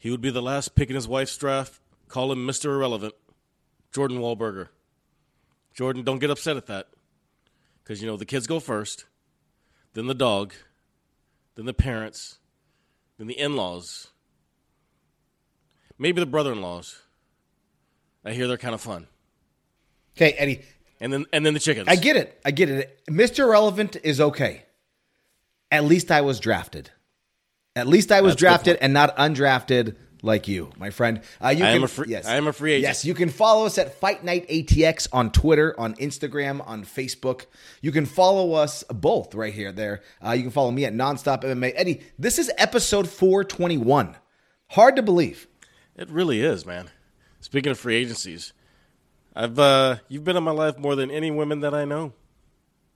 he would be the last pick in his wife's draft. Call him Mr. Irrelevant, Jordan Wahlberger. Jordan, don't get upset at that. Because, you know, the kids go first, then the dog, then the parents, then the in laws, maybe the brother in laws. I hear they're kind of fun. Okay, Eddie. And then and then the chickens. I get it. I get it. Mr. Relevant is okay. At least I was drafted. At least I was That's drafted and not undrafted like you, my friend. Uh, you I can, am a free- yes, I am a free agent. Yes, you can follow us at Fight Night ATX on Twitter, on Instagram, on Facebook. You can follow us both right here. There, uh, you can follow me at Nonstop MMA. Eddie, this is episode four twenty one. Hard to believe. It really is, man. Speaking of free agencies, I've uh you've been in my life more than any women that I know,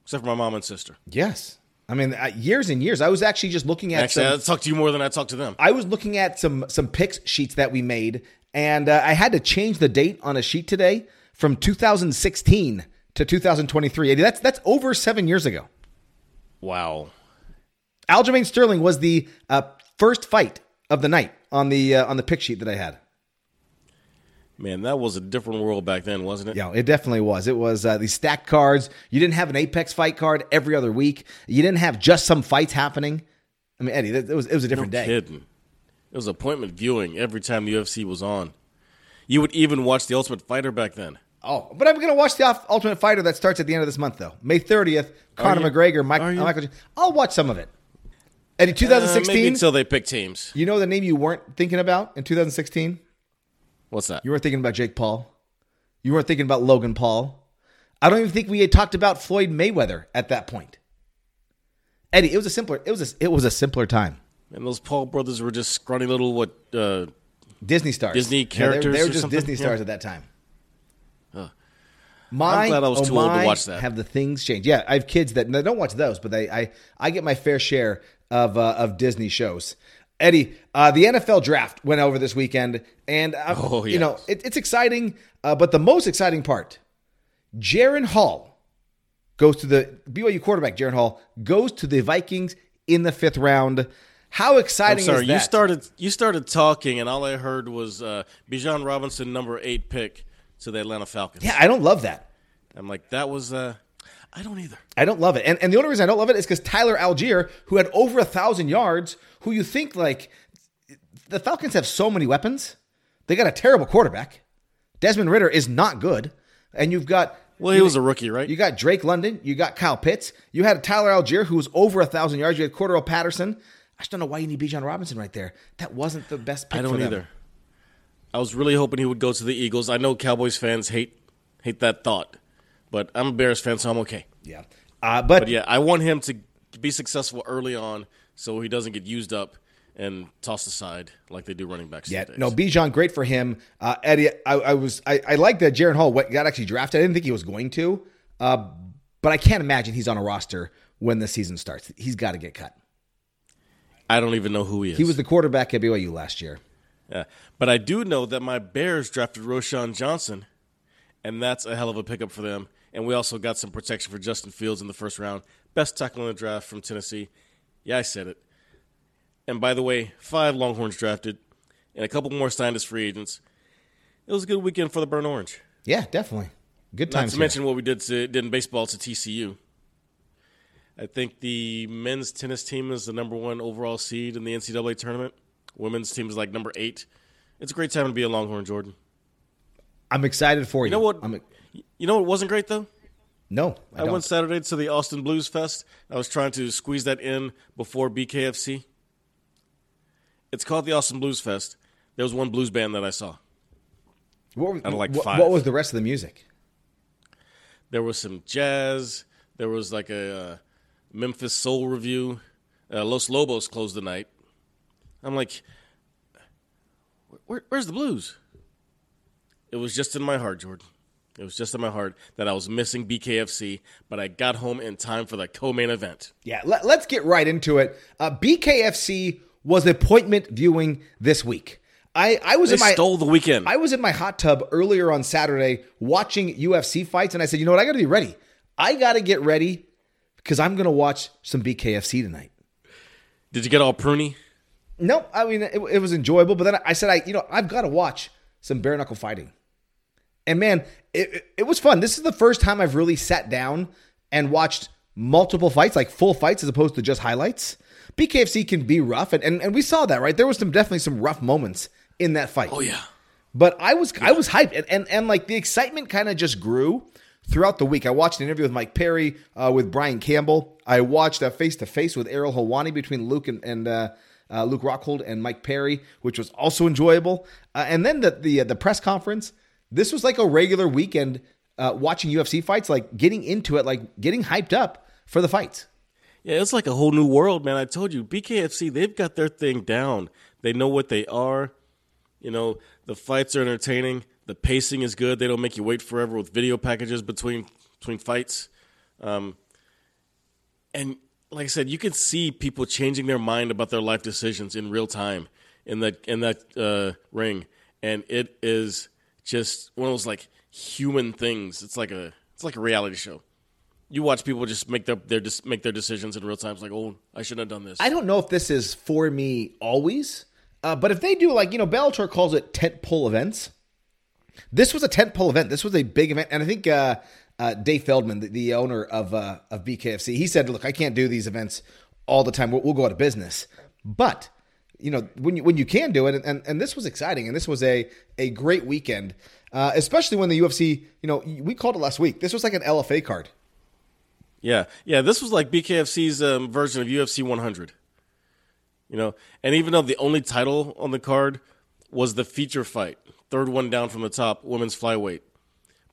except for my mom and sister. Yes, I mean years and years. I was actually just looking at Actually, some, I talk to you more than I talk to them. I was looking at some some picks sheets that we made, and uh, I had to change the date on a sheet today from 2016 to 2023. That's that's over seven years ago. Wow. Aljamain Sterling was the uh, first fight of the night on the uh, on the pick sheet that I had. Man, that was a different world back then, wasn't it? Yeah, it definitely was. It was uh, these stacked cards. You didn't have an Apex fight card every other week. You didn't have just some fights happening. I mean, Eddie, it was it was a No different day. kidding. It was appointment viewing every time the UFC was on. You would even watch The Ultimate Fighter back then. Oh, but I'm going to watch the Ul- Ultimate Fighter that starts at the end of this month, though. May 30th, Conor? McGregor, Mike, Are? Michael. I'll watch some of it. Eddie, Uh, 2016. maybe until they pick teams. you know the name you weren't thinking about in 2016? What's that? You weren't thinking about Jake Paul. You weren't thinking about Logan Paul. I don't even think we had talked about Floyd Mayweather at that point. Eddie, it was a simpler. It was a, it was a simpler time. And those Paul brothers were just scrawny little what? Uh, Disney stars. Disney Yeah, they were- characters they were just something? Disney stars Yeah. at that time. Huh. My, I'm glad I was oh too old to watch that. Have the things changed? Yeah, I have kids that don't watch those, but they I I get my fair share of uh, of Disney shows. Eddie, uh, the NFL draft went over this weekend, and uh, Oh, you know it, it's exciting. Uh, but the most exciting part, Jaren Hall goes to the BYU quarterback. Jaren Hall goes to the Vikings in the fifth round. How I'm exciting sorry, is that? you started you started talking, and all I heard was uh, Bijan Robinson, number eight pick to the Atlanta Falcons. Yeah, I don't love that. I'm like that was. Uh, I don't either. I don't love it. And, and the only reason I don't love it is because Tyler Allgeier, who had over a thousand yards, who you think like the Falcons have so many weapons. They got a terrible quarterback. Desmond Ridder is not good. And you've got Well, he was a rookie, right? you got Drake London, you got Kyle Pitts, you had Tyler Allgeier, who was over a thousand yards, you had Cordero Patterson. I just don't know why you need Bijan Robinson right there. That wasn't the best pick I don't either. I was really hoping he would go to the Eagles. I know Cowboys fans hate hate that thought, but I'm a Bears fan, so I'm okay. Yeah. Uh, but, But yeah, I want him to be successful early on, so he doesn't get used up and tossed aside like they do running backs. Yeah, no. Bijan, great for him. Uh, Eddie, I, I was, I, I like that Jaren Hall went- got actually drafted. I didn't think he was going to, uh, but I can't imagine he's on a roster when the season starts. He's got to get cut. I don't even know who he is. He was the quarterback at BYU last year. Yeah. But I do know that my Bears drafted Roschon Johnson, and that's a hell of a pickup for them. And we also got some protection for Justin Fields in the first round. Best tackle in the draft from Tennessee. Yeah, I said it. And by the way, five Longhorns drafted, and a couple more signed as free agents. It was a good weekend for the Burn Orange. Yeah, definitely. Good Not times. to here. mention what we did to, did in baseball to TCU. I think the men's tennis team is the number one overall seed in the NCAA tournament. Women's team is like number eight. It's a great time to be a Longhorn, Jordan. I'm excited for you. You know what? I'm, You know what wasn't great though? no, I, I, went Saturday to the Austin Blues Fest. I was trying to squeeze that in before BKFC. It's called the Austin Blues Fest. There was one blues band that I saw. what, out of like what, five. what was the rest of the music? There was some jazz. There was like a uh, Memphis Soul review. Uh, Los Lobos closed the night. I'm like, Where, where's the blues? It was just in my heart, Jordan. It was just in my heart that I was missing BKFC, but I got home in time for the co-main event. Yeah, let, us get right into it. Uh, BKFC was appointment viewing this week. I, I was They in my stole the weekend. I was in my hot tub earlier on Saturday watching UFC fights, and I said, you know what? I got to be ready. I got to get ready because I'm going to watch some BKFC tonight. Did you get all pruny? No, I mean it, it was enjoyable, but then I said, I you know I've got to watch some bare knuckle fighting, and man, it, it, was fun. This is the first time I've really sat down and watched multiple fights, like full fights, as opposed to just highlights. BKFC can be rough, and, and, and we saw that, right? There was some definitely some rough moments in that fight. Oh yeah. But I was I was hyped, and and, and like the excitement kind of just grew throughout the week. I watched an interview with Mike Perry, uh, with Brian Campbell. I watched a face to face with Ariel Helwani between Luke and, and uh, uh, Luke Rockhold and Mike Perry, which was also enjoyable. Uh, and then the the the press conference. This was like a regular weekend uh, watching UFC fights, like getting into it, like getting hyped up for the fights. Yeah, it's like a whole new world, man. I told you, BKFC, they've got their thing down. They know what they are. You know, the fights are entertaining. The pacing is good. They don't make you wait forever with video packages between between fights. Um, and like I said, you can see people changing their mind about their life decisions in real time in that in that uh, ring, and it is just one of those like human things. It's like a it's like a reality show. You watch people just make their their just make their decisions in real time. It's like, oh, I shouldn't have done this. I don't know if this is for me always, uh, but if they do, like, you know, Bellator calls it tent pole events. This was a tent pole event. This was a big event. And I think uh, uh, Dave Feldman, the, the owner of, uh, of BKFC, he said, look, I can't do these events all the time. We'll, we'll go out of business. But, you know, when you, when you can do it, and, and, and this was exciting, and this was a, a great weekend, uh, especially when the UFC, you know, we called it last week. This was like an LFA card. Yeah, yeah. This was like BKFC's um, version of UFC 100. You know, and even though the only title on the card was the feature fight, third one down from the top, women's flyweight,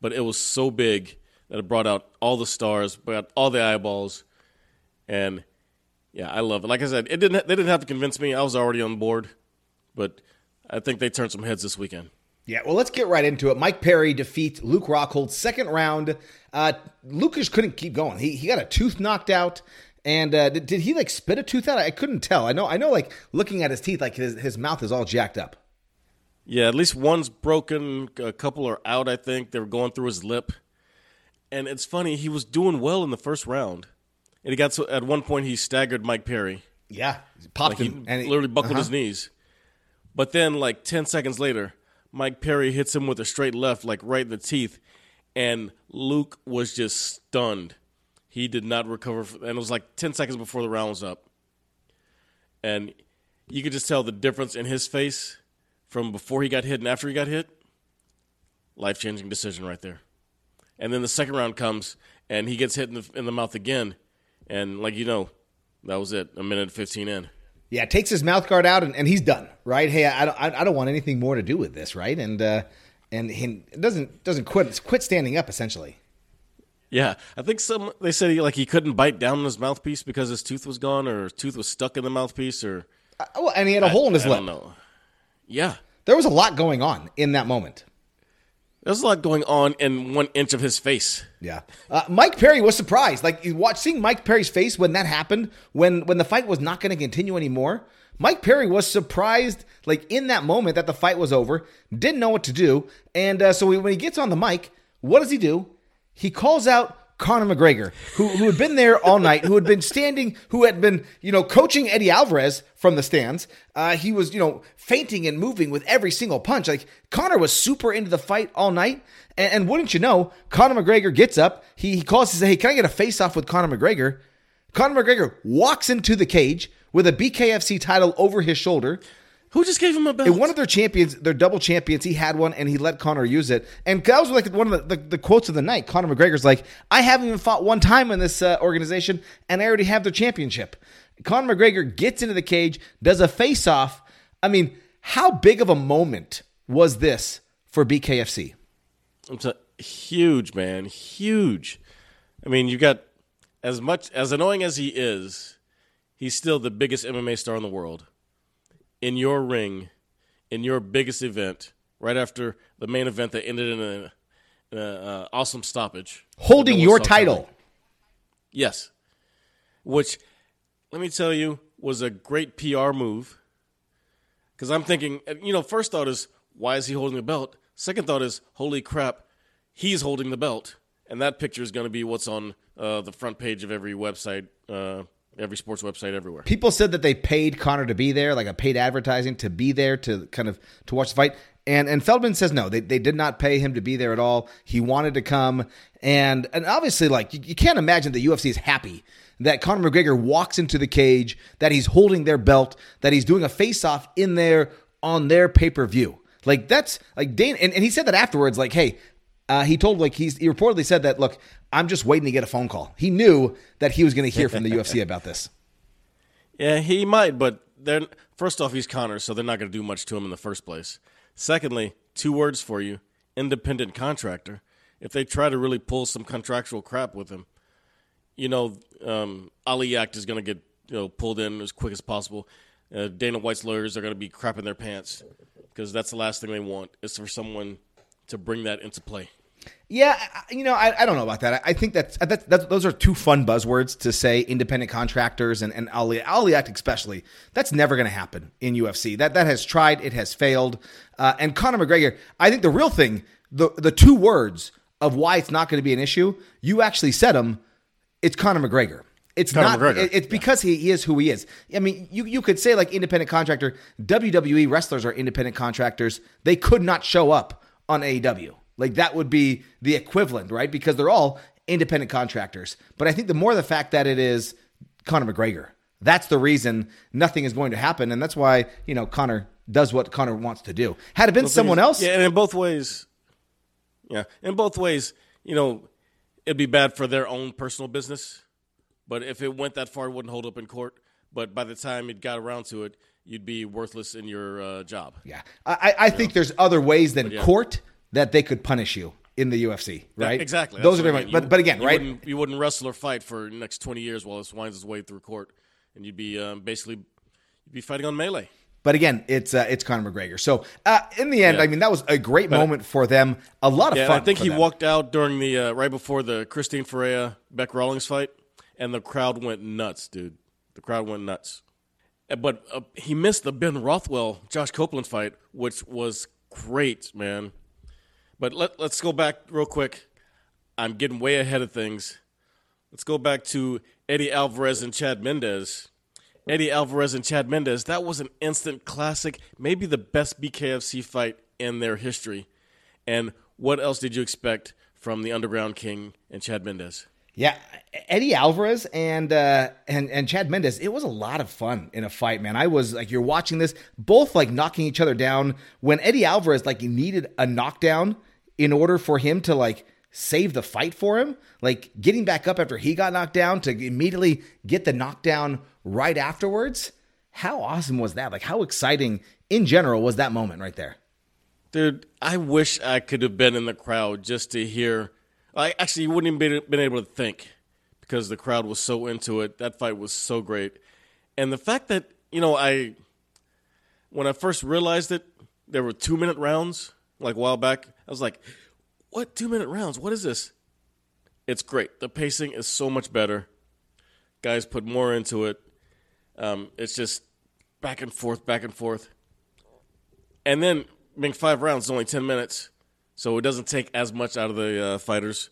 but it was so big that it brought out all the stars, brought all the eyeballs, and yeah, I love it. Like I said, it didn't. They didn't have to convince me. I was already on board, but I think they turned some heads this weekend. Yeah, well, let's get right into it. Mike Perry defeats Luke Rockhold second round. Uh, Luke just couldn't keep going. He he got a tooth knocked out, and uh, did, did he like spit a tooth out? I couldn't tell. I know I know like looking at his teeth, like his his mouth is all jacked up. Yeah, at least one's broken. A couple are out. I think they were going through his lip, and it's funny. He was doing well in the first round, and he got to at one point he staggered Mike Perry. Yeah, popped Like he him and literally buckled uh-huh. his knees. But then, like ten seconds later, Mike Perry hits him with a straight left, like right in the teeth, and Luke was just stunned. He did not recover, f- and it was like ten seconds before the round was up, and you could just tell the difference in his face from before he got hit and after he got hit. Life changing decision right there. And then the second round comes, and he gets hit in the in the mouth again, and like you know, that was it. A minute and fifteen in. Yeah, takes his mouth guard out and, and he's done. Right? Hey, I don't I, I don't want anything more to do with this. Right? And uh, and he doesn't doesn't quit quit standing up essentially. Yeah, I think some they said he like he couldn't bite down on his mouthpiece because his tooth was gone or his tooth was stuck in the mouthpiece or Uh, well, and he had a hole in his I lip. don't know. Yeah, There was a lot going on in that moment. There's a lot going on in one inch of his face. Yeah, uh, Mike Perry was surprised. Like you watch seeing Mike Perry's face when that happened, when when the fight was not going to continue anymore. Mike Perry was surprised, like in that moment that the fight was over, didn't know what to do, and uh, so when he gets on the mic, what does he do? He calls out Conor McGregor, who, who had been there all night, who had been standing, who had been, you know, coaching Eddie Alvarez from the stands. Uh, he was, you know, feinting and moving with every single punch. Like Conor was super into the fight all night. And, and wouldn't you know, Conor McGregor gets up. He, he calls to say, hey, can I get a face off with Conor McGregor? Conor McGregor walks into the cage with a BKFC title over his shoulder. Who just gave him a belt? And one of their champions, their double champions, he had one and he let Conor use it. And that was like one of the, the, the quotes of the night. Conor McGregor's like, I haven't even fought one time in this uh, organization and I already have their championship. Conor McGregor gets into the cage, does a face off. I mean, how big of a moment was this for BKFC? It's a huge, man. Huge. I mean, you got as much as annoying as he is, he's still the biggest MMA star in the world. In your ring, in your biggest event, right after the main event that ended in an in a uh, awesome stoppage, Holding your title. coming. Yes, which let me tell you was a great PR move. Because I'm thinking, you know, first thought is why is he holding the belt? Second thought is holy crap, he's holding the belt, and that picture is going to be what's on uh, the front page of every website, uh, every sports website everywhere. People said that they paid Conor to be there, like a paid advertising to be there to kind of to watch the fight. And and Feldman says no, they, they did not pay him to be there at all. He wanted to come, and and obviously, like you, you can't imagine the UFC is happy that Conor McGregor walks into the cage, that he's holding their belt, that he's doing a face off in there on their pay per view. Like that's like Dana, and, and he said that afterwards, like, hey, uh, he told like he's he reportedly said that look, I'm just waiting to get a phone call. He knew that he was going to hear from the UFC about this. Yeah, he might, but then first off, he's Conor, so they're not going to do much to him in the first place. Secondly, two words for you: independent contractor. If they try to really pull some contractual crap with him, you know, um, Ali Act is going to get you know pulled in as quick as possible. Uh, Dana White's lawyers are going to be crapping their pants because that's the last thing they want is for someone to bring that into play. Yeah, you know, I, I don't know about that. I I think that's, that's, that's those are two fun buzzwords to say: independent contractors and and Ali Ali Act especially. That's never going to happen in UFC. That that has tried, it has failed. Uh, and Conor McGregor, I think the real thing, the the two words of why it's not going to be an issue, you actually said them. It's Conor McGregor. It's Conor not. McGregor. it- it's because he, he is who he is. I mean, you you could say like independent contractor. WWE wrestlers are independent contractors. They could not show up on AEW. Like that would be the equivalent, right? Because they're all independent contractors. But I think the more the fact that it is Conor McGregor, that's the reason nothing is going to happen, and that's why you know Conor does what Conor wants to do. Had it been someone else, Yeah, and in both ways, yeah, in both ways, you know, it'd be bad for their own personal business. But if it went that far, it wouldn't hold up in court. But by the time it got around to it, you'd be worthless in your uh, job. yeah, I, I think there's other ways than yeah. court that they could punish you in the UFC, right? Exactly. Those are That's what I mean. But but again, you right? Wouldn't, you wouldn't wrestle or fight for the next twenty years while this winds its way through court, and you'd be um, basically you'd be fighting on melee. But again, it's uh, it's Conor McGregor. So uh, in the end, Yeah. I mean, that was a great moment for them. A lot of Yeah, fun. I think he them. walked out during the uh, right before the Christine Ferea Bec Rawlings fight, and the crowd went nuts, dude. The crowd went nuts. Uh, But uh, he missed the Ben Rothwell Josh Copeland fight, which was great, man. But let, let's go back real quick. I'm getting way ahead of things. Let's go back to Eddie Alvarez and Chad Mendes. Eddie Alvarez and Chad Mendes, that was an instant classic, maybe the best BKFC fight in their history. And what else did you expect from the Underground King and Chad Mendes? Yeah, Eddie Alvarez and uh, and and Chad Mendes. It was a lot of fun in a fight, man. I was like, you're watching this, both like knocking each other down. When Eddie Alvarez like needed a knockdown in order for him to like save the fight for him, like getting back up after he got knocked down to immediately get the knockdown right afterwards. How awesome was that? Like, how exciting in general was that moment right there? Dude, I wish I could have been in the crowd just to hear. I actually you wouldn't even been, been able to think because the crowd was so into it. That fight was so great, and the fact that you know I, when I first realized it, there were two minute rounds like a while back. I was like, "What two minute rounds? What is this?" It's great. The pacing is so much better. Guys put more into it. Um, it's just back and forth, back and forth. And then being five rounds is only 10 minutes, so it doesn't take as much out of the uh, fighters.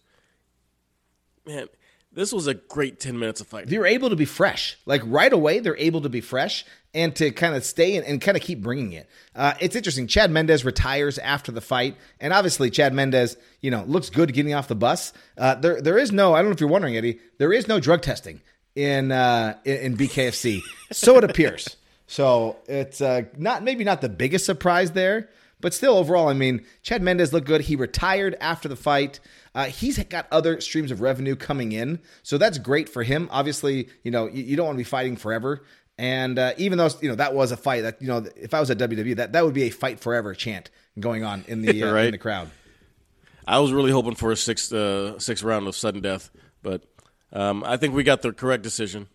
Man, this was a great 10 minutes of fight. they're able to be fresh. Like right away, they're able to be fresh and to kind of stay and, and kind of keep bringing it. Uh, it's interesting. Chad Mendes retires after the fight, and obviously Chad Mendes, you know, looks good getting off the bus. Uh, there, there is no. I don't know if you're wondering, Eddie. There is no drug testing in uh, in, in BKFC, so it appears. So it's uh, not maybe not the biggest surprise there, but still overall, I mean, Chad Mendes looked good. He retired after the fight. Uh, he's got other streams of revenue coming in, so that's great for him. Obviously, you know you, you don't want to be fighting forever. And uh, even though you know that was a fight that you know if I was at WWE that that would be a fight forever chant going on in the uh, Right. in the crowd. I was really hoping for a sixth uh, sixth round of sudden death, but um, I think we got the correct decision.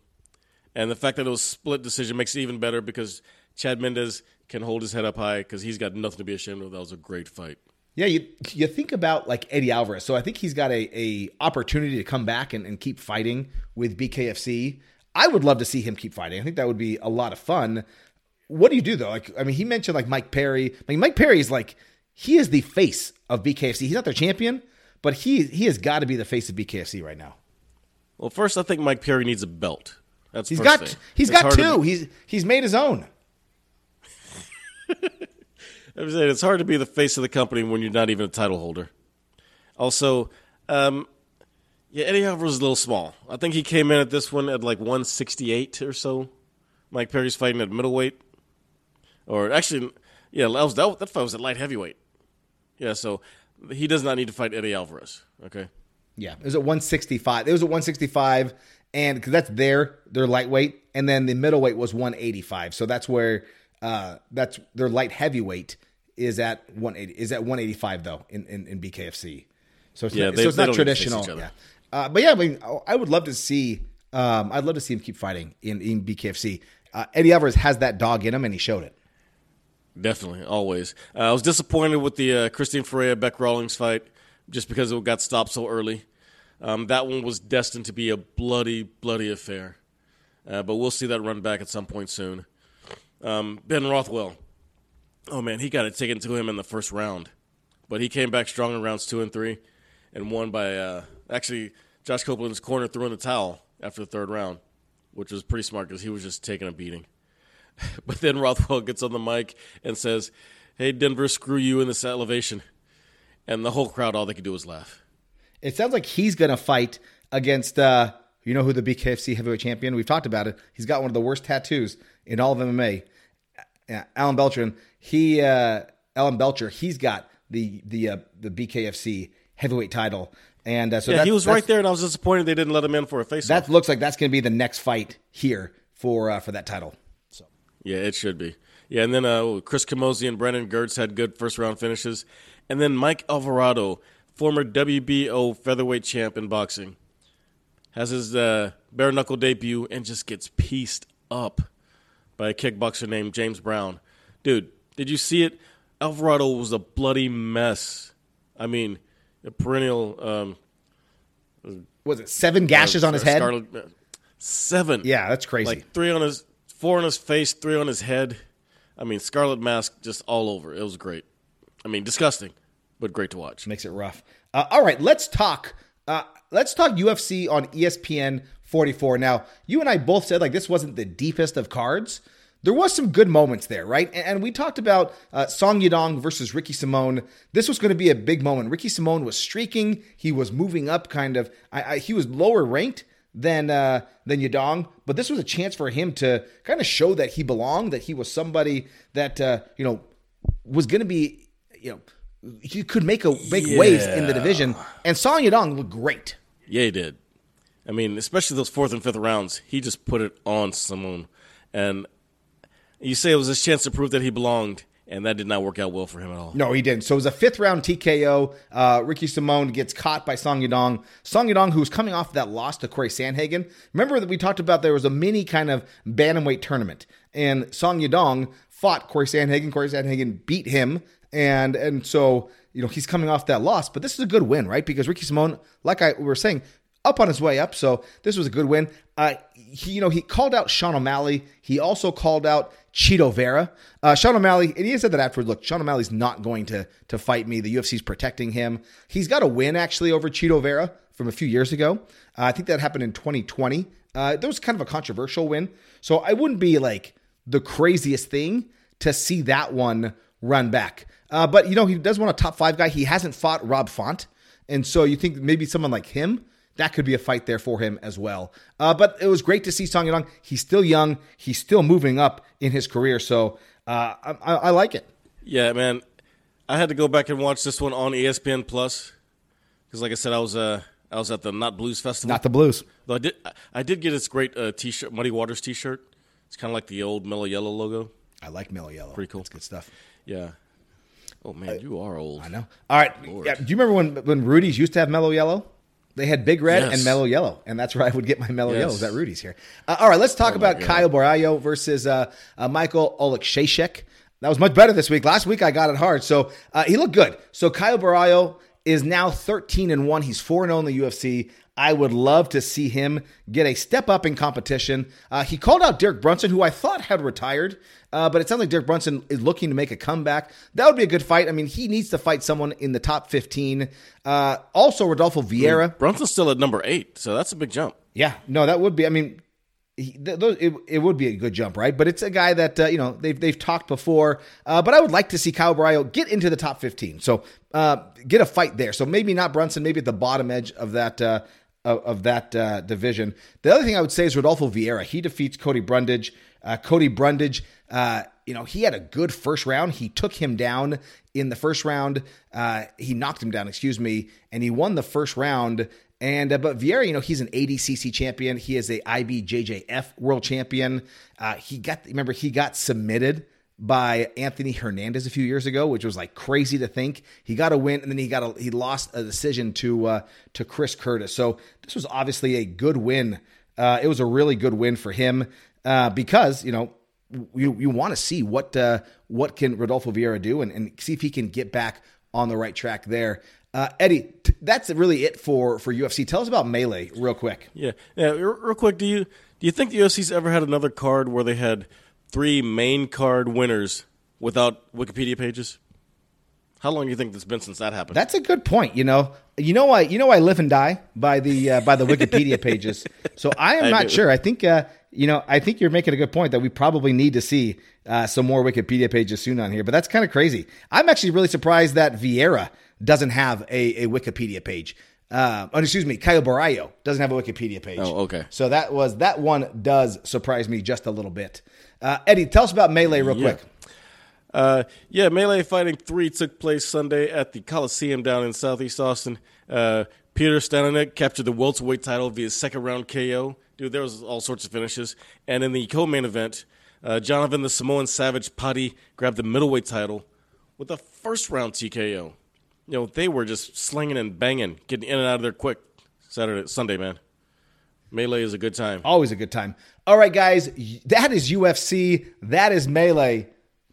And the fact that it was split decision makes it even better because Chad Mendes can hold his head up high because he's got nothing to be ashamed of. That was a great fight. Yeah, you you think about like Eddie Alvarez. So I think he's got a, a opportunity to come back and, and keep fighting with BKFC. I would love to see him keep fighting. I think that would be a lot of fun. What do you do though? Like I mean, he mentioned like Mike Perry. Like Mike Perry is like he is the face of BKFC. He's not their champion, but he he has got to be the face of BKFC right now. Well, first, I think Mike Perry needs a belt. That's He's got thing. he's It's got hard to two. He's he's made his own. I'm saying it's hard to be the face of the company when you're not even a title holder. Also, um, yeah, Eddie Alvarez is a little small. I think he came in at this one at like 168 or so. Mike Perry's fighting at middleweight, or actually, yeah, that, was, that, that fight was at light heavyweight. Yeah, so he does not need to fight Eddie Alvarez. Okay, Yeah, it was at 165. It was at 165, and because that's their their lightweight, and then the middleweight was 185. So that's where uh, that's their light heavyweight is at 180 is at 185 though in in, in BKFC. So it's Yeah, not, they- so it's not don't need to face traditional. Yeah, uh, but yeah, I mean, I would love to see. Um, I'd love to see him keep fighting in in BKFC. Uh, Eddie Alvarez has that dog in him, and he showed it. definitely, always. Uh, I was disappointed with the uh, Christine Ferea Bec Rawlings fight just because it got stopped so early. Um, that one was destined to be a bloody, bloody affair. Uh, but we'll see that run back at some point soon. Um, ben Rothwell. Oh, man, he got it taken to him in the first round. But he came back strong in rounds two and three and won by. Uh, actually, Josh Copeland's corner threw in the towel after the third round, which was pretty smart because he was just taking a beating. But then Rothwell gets on the mic and says, Hey, Denver, screw you in this elevation. And the whole crowd, all they could do was laugh. It sounds like he's to fight against, uh, you know, who the BKFC heavyweight champion. We've talked about it. He's got one of the worst tattoos in all of MMA. Yeah, Alan Belcher. He, uh, Alan Belcher. He's got the the uh, the BKFC heavyweight title, and uh, so Yeah, he was right there, and I was disappointed they didn't let him in for a face That looks like that's going to be the next fight here for uh, for that title. So Yeah, it should be. Yeah, and then uh, Chris Camozzi and Brennan Gertz had good first round finishes. And then Mike Alvarado, former WBO featherweight champ in boxing, has his uh, bare knuckle debut and just gets pieced up by a kickboxer named James Brown. Dude, did you see it? Alvarado was a bloody mess. I mean, a perennial. Um, was it seven gashes on his head? Scarlet, uh, seven. Yeah, that's crazy. Like three on his, four on his face, three on his head. I mean, scarlet mask just all over. It was great. I mean, disgusting, but great to watch. makes it rough. Uh, all right, let's talk. Uh, let's talk UFC on ESPN 44. Now, you and I both said like this wasn't the deepest of cards. There was some good moments there, right? And, and we talked about uh, Song Yadong versus Ricky Simon. This was going to be a big moment. Ricky Simon was streaking. He was moving up, kind of. I, I, he was lower ranked than uh, than Yadong, but this was a chance for him to kind of show that he belonged, that he was somebody that uh, you know was going to be, you know, he could make a make waves in the division. And Song Yadong looked great. Yeah, he did. I mean, especially those fourth and fifth rounds, he just put it on Simon. And you say it was his chance to prove that he belonged, and that did not work out well for him at all. No, he didn't. So it was a fifth round TKO. Uh, Ricky Simon gets caught by Song Yadong. Song Yadong, who's coming off that loss to Corey Sandhagen. Remember that we talked about there was a mini kind of bantamweight tournament, and Song Yadong fought Corey Sandhagen. Corey Sandhagen beat him, and and so you know he's coming off that loss. But this is a good win, right? Because Ricky Simon, like I we were saying, up on his way up. So this was a good win. Uh, he, you know, he called out Sean O'Malley. He also called out Chito Vera. Uh, Sean O'Malley, and he said that afterward. Look, Sean O'Malley's not going to to fight me. The UFC's protecting him. He's got a win actually over Chito Vera from a few years ago. Uh, I think that happened in 2020. Uh, that was kind of a controversial win. So I wouldn't be like the craziest thing to see that one run back. Uh, but you know, he does want a top five guy. He hasn't fought Rob Font. And so you think maybe someone like him that could be a fight there for him as well. Uh, but it was great to see Song Yadong. He's still young. He's still moving up in his career. So uh, I, I, like it. Yeah, man. I had to go back and watch this one on ESPN Plus because, like I said, I was uh, I was at the Not Blues Festival. Not the Blues. Though I did I did get this great uh, T-shirt, Muddy Waters T-shirt. It's kind of like the old Mellow Yellow logo. I like Mellow Yellow. Pretty cool. That's good stuff. Yeah. Oh man, you are old. I know. All right. Yeah, do you remember when when Rudy's used to have Mellow Yellow? They had Big Red Yes. and Mellow Yellow, and that's where I would get my Mellow Yes. Yellows at Rudy's here. Uh, all right, let's talk Oh about God. Caio Borralho versus uh, uh, Michael Oleksiejczuk. That was much better this week. Last week I got it hard, so uh, he looked good. So Caio Borralho is now 13 and one. He's four and zero in the UFC. I would love to see him get a step up in competition. Uh, he called out Derek Brunson, who I thought had retired, uh, but it sounds like Derek Brunson is looking to make a comeback. That would be a good fight. I mean, he needs to fight someone in the top 15. Uh, also, Rodolfo Vieira. Brunson's still at number eight, so that's a big jump. Yeah, no, that would be. I mean, he, th- those, it, it would be a good jump, right? But it's a guy that uh, you know they've they've talked before. Uh, but I would like to see Caio Borralho get into the top fifteen, so uh, get a fight there. So maybe not Brunson, maybe at the bottom edge of that. Of, of that uh, division. The other thing I would say is Rodolfo Vieira. He defeats Cody Brundage. Uh, Cody Brundage, uh, you know, he had a good first round. He took him down in the first round. Uh, he knocked him down, excuse me, and he won the first round. And uh, but Vieira, you know, he's an ADCC champion. He is a IBJJF world champion. Uh, he got remember he got submitted by Anthony Hernandez a few years ago, which was like crazy to think. He got a win, and then he got a he lost a decision to uh, to Chris Curtis. So this was obviously a good win. Uh, it was a really good win for him uh, because you know you you want to see what uh, what can Rodolfo Vieira do and, and see if he can get back on the right track there. Uh, Eddie, t- that's really it for for UFC. Tell us about melee real quick. Yeah, yeah. Real, quick, do you do you think the UFC's ever had another card where they had three main card winners without Wikipedia pages? How long do you think it's been since that happened? That's a good point. You know, you know, I you know I live and die by the uh, by the Wikipedia pages. So I am I not do. sure. I think uh, you know I think you're making a good point that we probably need to see uh, some more Wikipedia pages soon on here. But that's kind of crazy. I'm actually really surprised that Vieira doesn't have a, a Wikipedia page. Uh, oh, excuse me, Caio Borralho doesn't have a Wikipedia page. Oh, okay. So that was that one does surprise me just a little bit. Uh, Eddie, tell us about melee real Yeah. quick. Uh, yeah, Melee Fighting 3 took place Sunday at the Coliseum down in Southeast Austin. Uh, Peter Stanonek captured the welterweight title via second round KO. Dude, there was all sorts of finishes. And in the co-main event, uh, Jonathan the Samoan Savage Putty grabbed the middleweight title with a first round TKO. You know, they were just slinging and banging, getting in and out of there quick. Saturday, Sunday, man. Melee is a good time. Always a good time. All right, guys, that is UFC. That is Melee.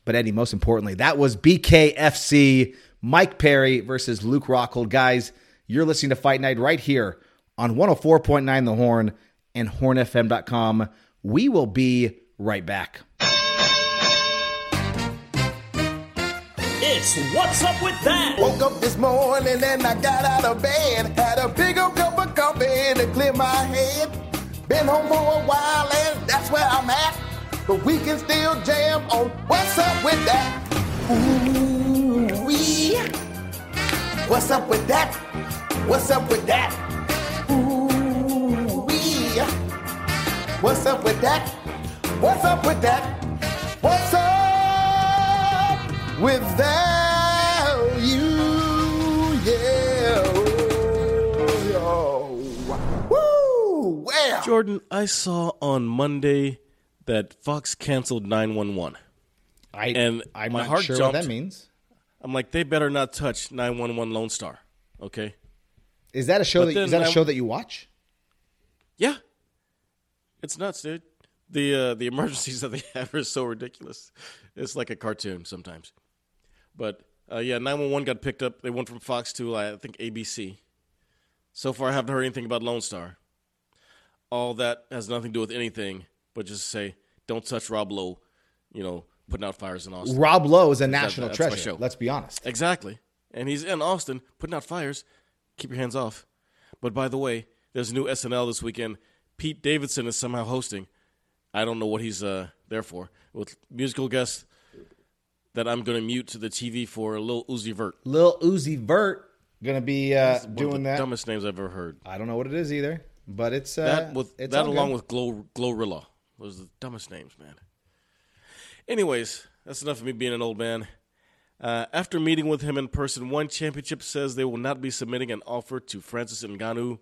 But Eddie, most importantly, that was BKFC. Mike Perry versus Luke Rockhold. Guys, you're listening to Fight Night right here on 104.9 The Horn and hornfm.com. We will be right back. It's What's Up With That? Woke up this morning and I got out of bed. Had a big old cup of coffee to clear my head. Been home for a while and that's where I'm at. But we can still jam on What's Up With That. Ooh, wee. What's up with that? What's up with that? Ooh, wee. What's up with that? What's up with that? Without you? Yeah. Oh, Woo! Well, Jordan, I saw on Monday that Fox canceled 911. I, And I'm my not heart sure jumped. what that means. I'm like, they better not touch 911 Lone Star. Okay. Is that a show But that is that a I- show that you watch? Yeah. It's nuts, dude. The uh, the emergencies that they have are so ridiculous. It's like a cartoon sometimes. But uh, yeah, 911 got picked up. They went from Fox to uh, I think ABC. So far, I haven't heard anything about Lone Star. All that has nothing to do with anything, but just say, don't touch Rob Lowe. You know, putting out fires in Austin. Rob Lowe is a national that's my treasure. show. Let's be honest. Exactly. And he's in Austin putting out fires. Keep your hands off. But by the way, there's a new SNL this weekend. Pete Davidson is somehow hosting. I don't know what he's uh, there for. With musical guests that I'm going to mute to the TV for Lil Uzi Vert. Lil Uzi Vert. going to be uh, One of doing the that. dumbest names I've ever heard. I don't know what it is either, but it's uh, That with it's that along good. with Glow Glorilla was the dumbest names, man. Anyways, that's enough of me being an old man. Uh, after meeting with him in person, One Championship says they will not be submitting an offer to Francis Ngannou.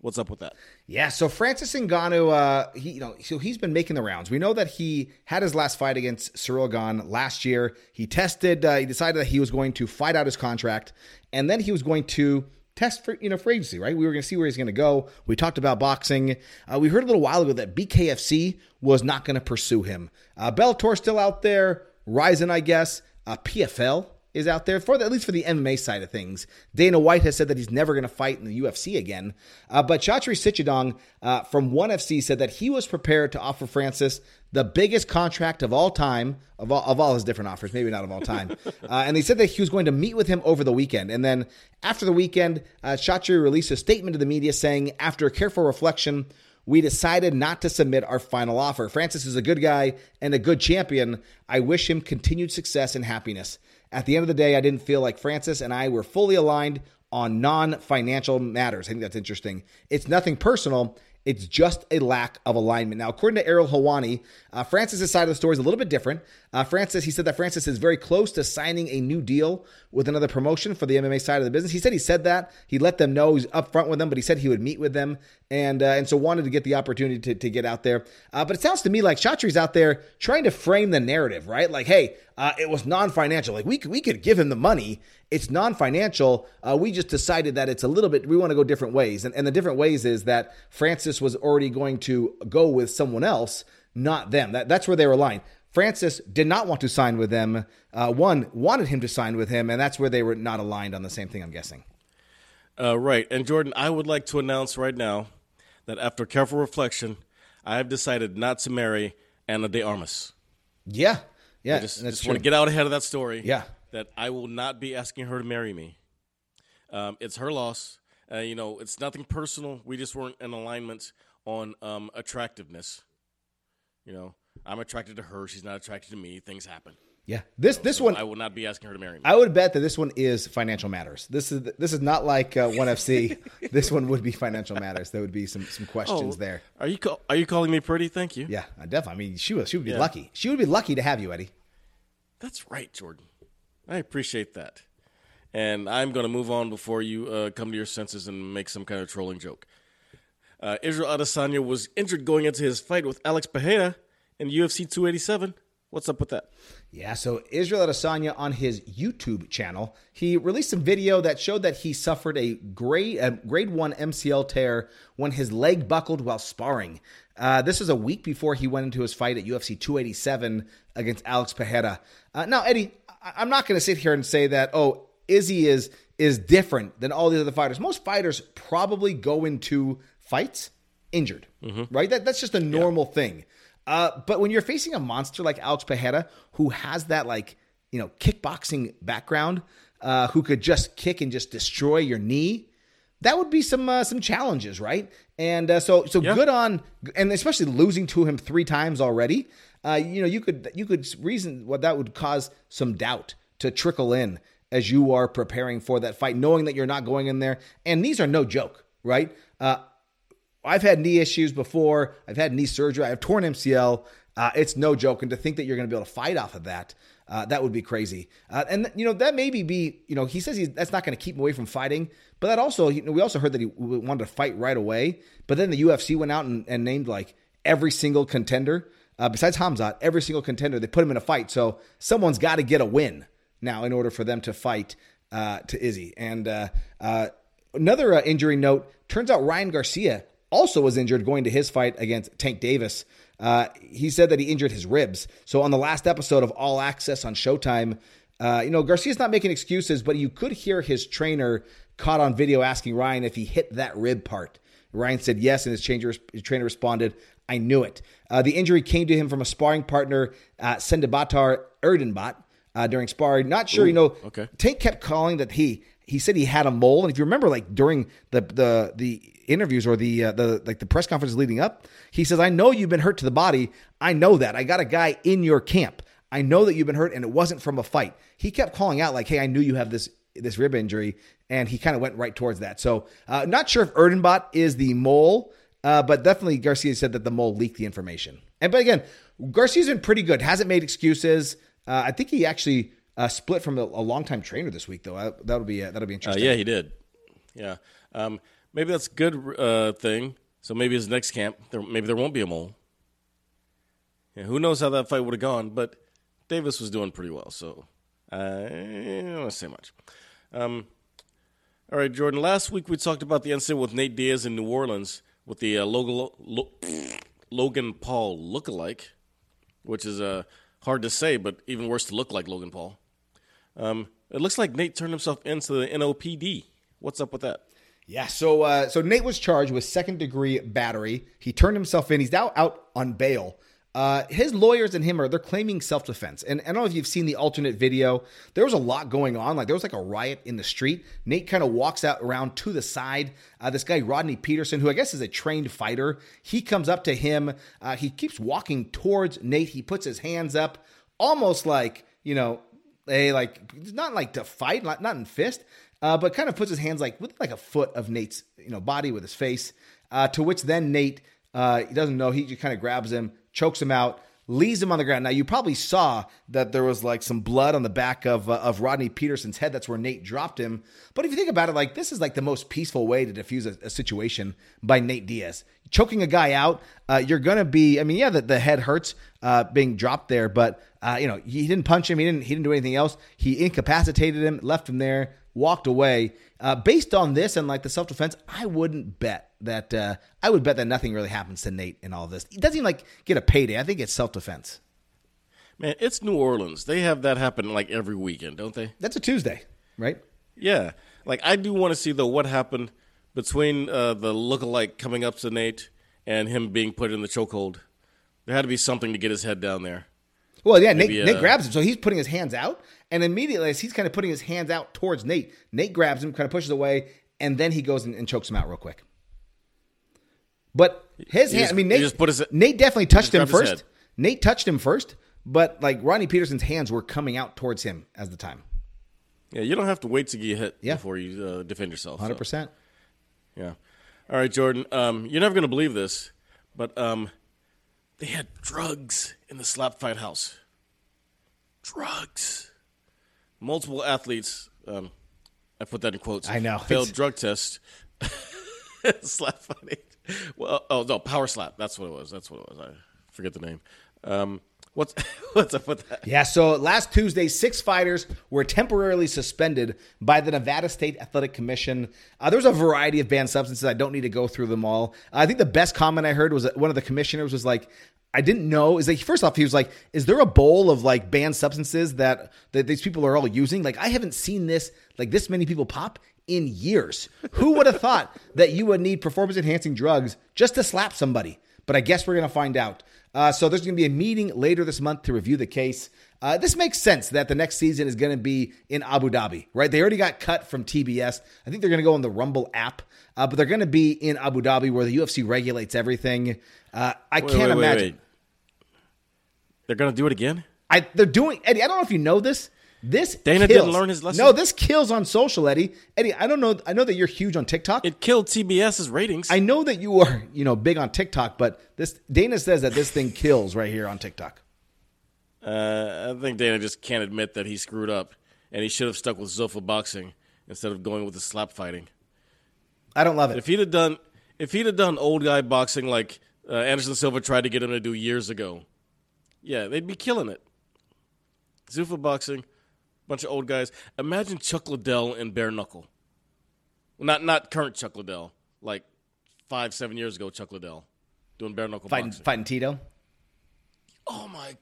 What's up with that? Yeah, so Francis Ngannou, uh, he you know, so he's been making the rounds. We know that he had his last fight against Ciryl Gane last year. He tested, uh, he decided that he was going to fight out his contract, and then he was going to test for you know for agency. Right, we were going to see where he's going to go. We talked about boxing. Uh, we heard a little while ago that BKFC was not going to pursue him. Uh, Bellator still out there. RIZIN, I guess. Uh, PFL is out there for the, at least for the MMA side of things. Dana White has said that he's never going to fight in the UFC again. Uh, but Chatri Sityodtong uh, from ONE FC said that he was prepared to offer Francis the biggest contract of all time, of all, of all his different offers, maybe not of all time. uh, and he said that he was going to meet with him over the weekend. And then after the weekend, uh, Chatri released a statement to the media saying, after careful reflection, we decided not to submit our final offer. Francis is a good guy and a good champion. I wish him continued success and happiness. At the end of the day, I didn't feel like Francis and I were fully aligned on non financial matters. I think that's interesting. It's nothing personal. It's just a lack of alignment. Now, according to Ariel Helwani, uh, Francis' side of the story is a little bit different. Uh, Francis, he said that Francis is very close to signing a new deal with another promotion for the MMA side of the business. He said he said that. He let them know he's upfront with them, but he said he would meet with them and uh, and so wanted to get the opportunity to, to get out there. Uh, but it sounds to me like Chatri's out there trying to frame the narrative, right? Like, hey, uh, it was non-financial. Like we we could give him the money. It's non-financial. Uh, we just decided that it's a little bit. We want to go different ways, and and the different ways is that Francis was already going to go with someone else, not them. That that's where they were aligned. Francis did not want to sign with them. Uh, one wanted him to sign with him, and that's where they were not aligned on the same thing. I'm guessing. Uh, right. And Jordan, I would like to announce right now that after careful reflection, I have decided not to marry Ana de Armas. Yeah, yeah, I just, just want to get out ahead of that story. Yeah. That I will not be asking her to marry me. Um, it's her loss. Uh, you know, it's nothing personal. We just weren't in alignment on um, attractiveness. You know, I'm attracted to her. She's not attracted to me. Things happen. yeah, this this So one I will not be asking her to marry me. I would bet that this one is financial matters. This is this is not like uh, One FC. this one would be financial matters. There would be some some questions Oh, there. Are you call, are you calling me pretty? Thank you. Yeah, I definitely. I mean, she was she would be Yeah. lucky. She would be lucky to have you, Eddie. That's right, Jordan. I appreciate that. And I'm going to move on before you uh, come to your senses and make some kind of trolling joke. Uh, Israel Adesanya was injured going into his fight with Alex Pereira in UFC 287. What's up with that? Yeah, so Israel Adesanya on his YouTube channel, he released a video that showed that he suffered a grade a grade one MCL tear when his leg buckled while sparring. Uh, this is a week before he went into his fight at UFC 287 against Alex Pereira. Uh, now, Eddie, I'm not going to sit here and say that oh Izzy is is different than all the other fighters. Most fighters probably go into fights injured, right? That that's just a normal thing. Uh, but when you're facing a monster like Alex Pereira, who has that like you know kickboxing background, uh, who could just kick and just destroy your knee, that would be some uh, some challenges, right? And uh, so so good on, and especially losing to him three times already. Uh, you know, you could you could reason what that would cause some doubt to trickle in as you are preparing for that fight, knowing that you're not going in there. And these are no joke, right? Uh, I've had knee issues before. I've had knee surgery. I have torn MCL. Uh, it's no joke, and to think that you're going to be able to fight off of that, uh, that would be crazy. Uh, and you know that maybe be you know he says he's, that's not going to keep him away from fighting, but that also you know, we also heard that he wanted to fight right away. But then the UFC went out and, and named like every single contender uh, besides Hamzat, every single contender they put him in a fight. So someone's got to get a win now in order for them to fight uh, to Izzy. And uh, uh, another uh, injury note: turns out Ryan Garcia also was injured going to his fight against Tank Davis. Uh, he said that he injured his ribs. So on the last episode of All Access on Showtime, you know Garcia's not making excuses, but you could hear his trainer caught on video asking Ryan if he hit that rib part. Ryan said yes, and his, his trainer responded, "I knew it." Uh, the injury came to him from a sparring partner, uh, Sendibatar Erdenbot, uh, during sparring. Not sure, you know. okay. Tank kept calling that he he said he had a mole, and if you remember, like during the the the interviews or the uh, the like the press conference leading up, he says, "I know you've been hurt to the body. I know that. I got a guy in your camp. I know that you've been hurt, and it wasn't from a fight." He kept calling out like, "Hey, I knew you have this this rib injury, and he kind of went right towards that. So, uh, not sure if Erdenbot is the mole, uh, but definitely Garcia said that the mole leaked the information. And but again, Garcia's been pretty good. Hasn't made excuses. Uh, I think he actually uh, split from a, a longtime trainer this week, though. Uh, that'll be uh, that'll be Uh, interesting. yeah, he did. Yeah, um, maybe that's a good uh, thing. So maybe his next camp, there, maybe there won't be a mole. Yeah, who knows how that fight would have gone? But Davis was doing pretty well, so I don't want to say much. Um, all right, Jordan. Last week we talked about the incident with Nate Diaz in New Orleans with the uh, Logan, Lo- Logan Paul lookalike, which is uh, hard to say, but even worse to look like Logan Paul. Um, it looks like Nate turned himself into the NOPD. What's up with that? Yeah, so uh, so Nate was charged with second degree battery. He turned himself in. He's now out on bail. Uh, his lawyers and him are they're claiming self defense. And I don't know if you've seen the alternate video. There was a lot going on. Like there was like a riot in the street. Nate kind of walks out around to the side. Uh, this guy Rodney Peterson, who I guess is a trained fighter, he comes up to him. Uh, he keeps walking towards Nate. He puts his hands up, almost like you know a like not like to fight, not, not in fist, uh, but kind of puts his hands like with like a foot of Nate's you know body with his face. Uh, to which then Nate he doesn't know. He just kind of grabs him, chokes him out, leaves him on the ground. Now you probably saw that there was like some blood on the back of uh, of Rodney Peterson's head. That's where Nate dropped him. But if you think about it, like this is like the most peaceful way to diffuse a, a situation by Nate Diaz. Choking a guy out, uh, you're gonna be. I mean, yeah, the, the head hurts uh, being dropped there, but uh, you know he didn't punch him. He didn't. He didn't do anything else. He incapacitated him, left him there, walked away. Uh, based on this and like the self defense, I wouldn't bet that. Uh, I would bet that nothing really happens to Nate in all this. He doesn't even like get a payday. I think it's self defense. Man, it's New Orleans. They have that happen like every weekend, don't they? That's a Tuesday, right? Yeah. Like I do want to see though what happened between uh, the lookalike coming up to Nate and him being put in the chokehold. There had to be something to get his head down there. Well, yeah, Maybe, Nate, uh, Nate grabs him. So he's putting his hands out. And immediately, as he's kind of putting his hands out towards Nate, Nate grabs him, kind of pushes away, and then he goes and, and chokes him out real quick. But his hand, just- I mean, Nate, his- Nate definitely touched him first. Nate touched him first, but like Ronnie Peterson's hands were coming out towards him as the time. Yeah, you don't have to wait to get hit Yeah. before you uh, defend yourself. so, 100%. Yeah. All right, Jordan. Um, you're never going to believe this, but um, they had drugs in the slap fight house. Drugs. Multiple athletes. Um, I put that in quotes. I know. Failed drug test. slap fighting. Well, oh no, power slap. That's what it was. That's what it was. I forget the name. Um, what's what's up with that? Yeah, so last Tuesday, six fighters were temporarily suspended by the Nevada State Athletic Commission. Uh, there was a variety of banned substances. I don't need to go through them all. I think the best comment I heard was that one of the commissioners was like, I didn't know. Is like first off, he was like, "Is there a bowl of like banned substances that that these people are all using? Like, I haven't seen this like this many people pop in years. Who would have thought that you would need performance enhancing drugs just to slap somebody? But I guess we're gonna find out. Uh, so there's going to be a meeting later this month to review the case. Uh, this makes sense that the next season is going to be in Abu Dhabi, right? They already got cut from TBS. I think they're going to go on the Rumble app, uh, but they're going to be in Abu Dhabi where the UFC regulates everything. Uh, I Wait, can't wait, wait, imagine. wait. They're going to do it again? I, they're doing Eddie. I don't know if you know this. This Dana kills. didn't learn his lesson? No, this kills on social, Eddie. Eddie, I don't know. I know that you're huge on TikTok. It killed TBS's ratings. I know that you are, you know, big on TikTok, but this Dana says that this thing kills right here on TikTok. Uh, I think Dana just can't admit that he screwed up, and he should have stuck with Zuffa boxing instead of going with the slap fighting. I don't love it. If he'd have done, if he'd have done old guy boxing like uh, Anderson Silva tried to get him to do years ago, yeah, they'd be killing it. Zuffa boxing, bunch of old guys. Imagine Chuck Liddell and bare knuckle. Well, not not current Chuck Liddell, like five seven years ago, Chuck Liddell doing bare knuckle fighting, boxing. fighting Tito. Oh my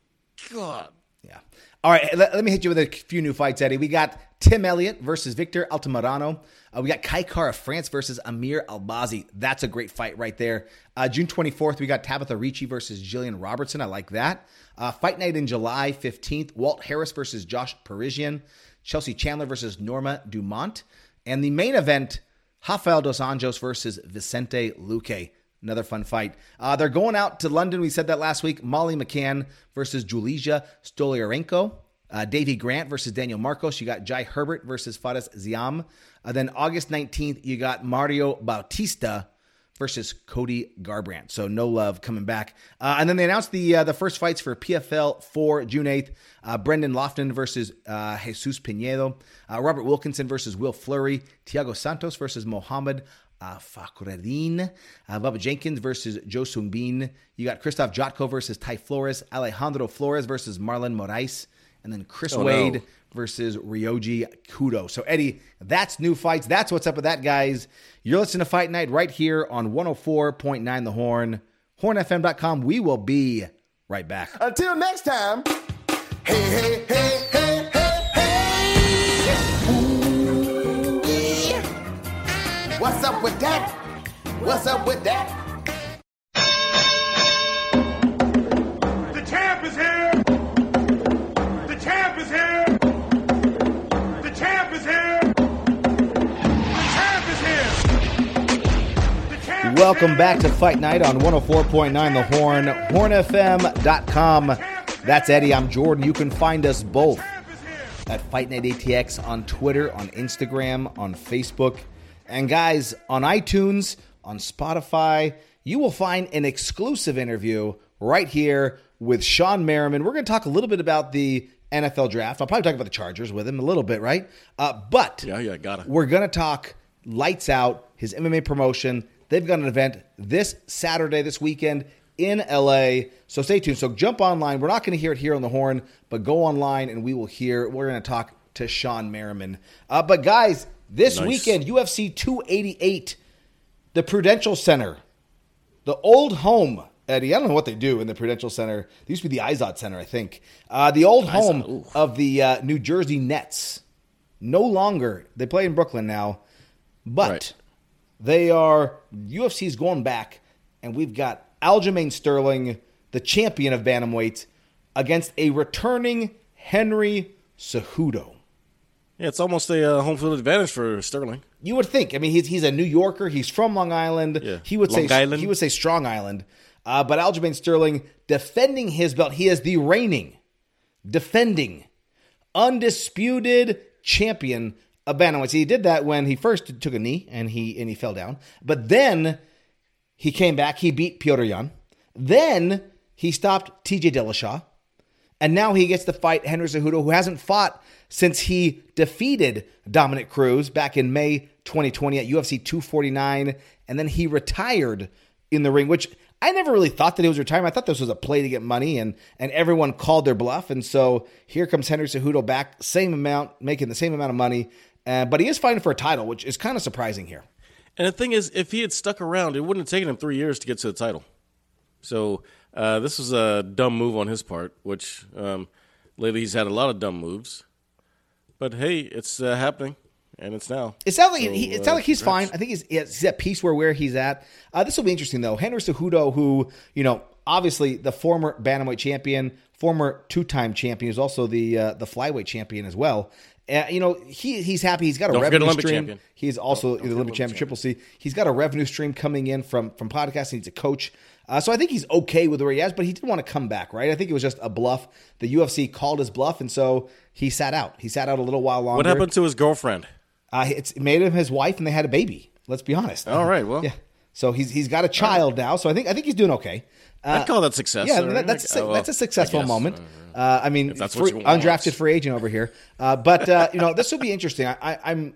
god! Yeah. All right. Let, let me hit you with a few new fights, Eddie. We got Tim Elliott versus Victor Altamirano. Uh, we got Kai Kara France versus Amir Albazi. That's a great fight right there. Uh, June 24th, we got Tabitha Ricci versus Jillian Robertson. I like that. Uh, fight night in July 15th, Walt Harris versus Josh Parisian. Chelsea Chandler versus Norma Dumont. And the main event, Rafael Dos Anjos versus Vicente Luque. Another fun fight. Uh, they're going out to London. We said that last week. Molly McCann versus Julija Stoliarenko. Uh, Davey Grant versus Daniel Marcos. You got Jai Herbert versus Fares Ziam. Uh, then August 19th, you got Mario Bautista versus Cody Garbrandt. So no love coming back. Uh, and then they announced the uh, the first fights for PFL for June 8th. Uh, Brendan Loughnane versus uh, Jesus Pinedo. Uh, Robert Wilkinson versus Will Fleury. Thiago Santos versus Mohammed uh, Fakhreddin. Uh, Bubba Jenkins versus Joe Sungbin. You got Krzysztof Jotko versus Ty Flores. Alejandro Flores versus Marlon Moraes. And then Chris Oh, no. Wade versus Ryoji Kudo. So, Eddie, that's new fights. That's what's up with that, guys. You're listening to Fight Night right here on 104.9 The Horn, hornfm.com. We will be right back. Until next time, hey, hey, hey, hey, hey, What's up with that? What's up with that? The champ is here! The champ is here! The champ is here! The champ is here! The champ is Welcome here! back to Fight Night on 104.9 The Horn, hornfm.com. That's Eddie. I'm Jordan. You can find us both Champ is here! at Fight Night ATX on Twitter, on Instagram, on Facebook. And guys, on iTunes, on Spotify, you will find an exclusive interview right here with Shawne Merriman. We're going to talk a little bit about the NFL draft. I'll probably talk about the Chargers with him a little bit, right? Uh, but Yeah, yeah, gotta. we're going to talk lights out, his MMA promotion. They've got an event this Saturday, this weekend in LA. So stay tuned. So jump online. We're not going to hear it here on the horn, but go online and we will hear. We're going to talk to Shawne Merriman. Uh, but guys, this Nice. weekend, UFC 288, the Prudential Center, the old home. Eddie, I don't know what they do in the Prudential Center. They used to be the Izod Center, I think. Uh, the old home of the uh, New Jersey Nets. No longer. They play in Brooklyn now, but Right. they are UFC's going back, and we've got Aljamain Sterling, the champion of bantamweight, against a returning Henry Cejudo. Yeah, it's almost a uh, home field advantage for Sterling. You would think. I mean, he's he's a New Yorker. He's from Long Island. Yeah. He would Long say Island. he would say Strong Island. Uh, but Aljamain Sterling defending his belt. He is the reigning, defending, undisputed champion of bantamweights. He did that when he first took a knee and he and he fell down. But then he came back. He beat Petr Yan. Then he stopped T.J. Dillashaw. And now he gets to fight Henry Cejudo, who hasn't fought since he defeated Dominick Cruz back in May 2020 at UFC 249. And then he retired in the ring, which I never really thought that he was retiring. I thought this was a play to get money, and and everyone called their bluff. And so here comes Henry Cejudo back, same amount, making the same amount of money. Uh, but he is fighting for a title, which is kind of surprising here. And the thing is, if he had stuck around, it wouldn't have taken him three years to get to the title. So uh, this was a dumb move on his part, which um, lately he's had a lot of dumb moves. But hey, it's uh, happening, and it's now. It sounds like So, he, it uh, sounds like he's congrats. fine. I think he's, he's at peace where where he's at. Uh, this will be interesting though. Henry Cejudo, who you know, obviously the former bantamweight champion, former two time champion, is also the uh, the flyweight champion as well. Uh, you know, he he's happy. He's got a Don't revenue stream. champion. He's also Don't- don't the Olympic champion, Triple C. He's got a revenue stream coming in from from podcasting. He's a coach. Uh, so I think he's okay with where he is, but he did want to come back, right? I think it was just a bluff. The UFC called his bluff, and so he sat out. He sat out a little while longer. What happened to his girlfriend? Uh, it's it made him his wife, and they had a baby. Let's be honest. All right, well. yeah. So he's he's got a child now. So I think I think he's doing okay. Uh, I'd call that success. yeah, that, that's a, that's a successful I moment. Uh, I mean, that's free, what you want. undrafted free agent over here. Uh, but uh, you know, this will be interesting. I, I, I'm,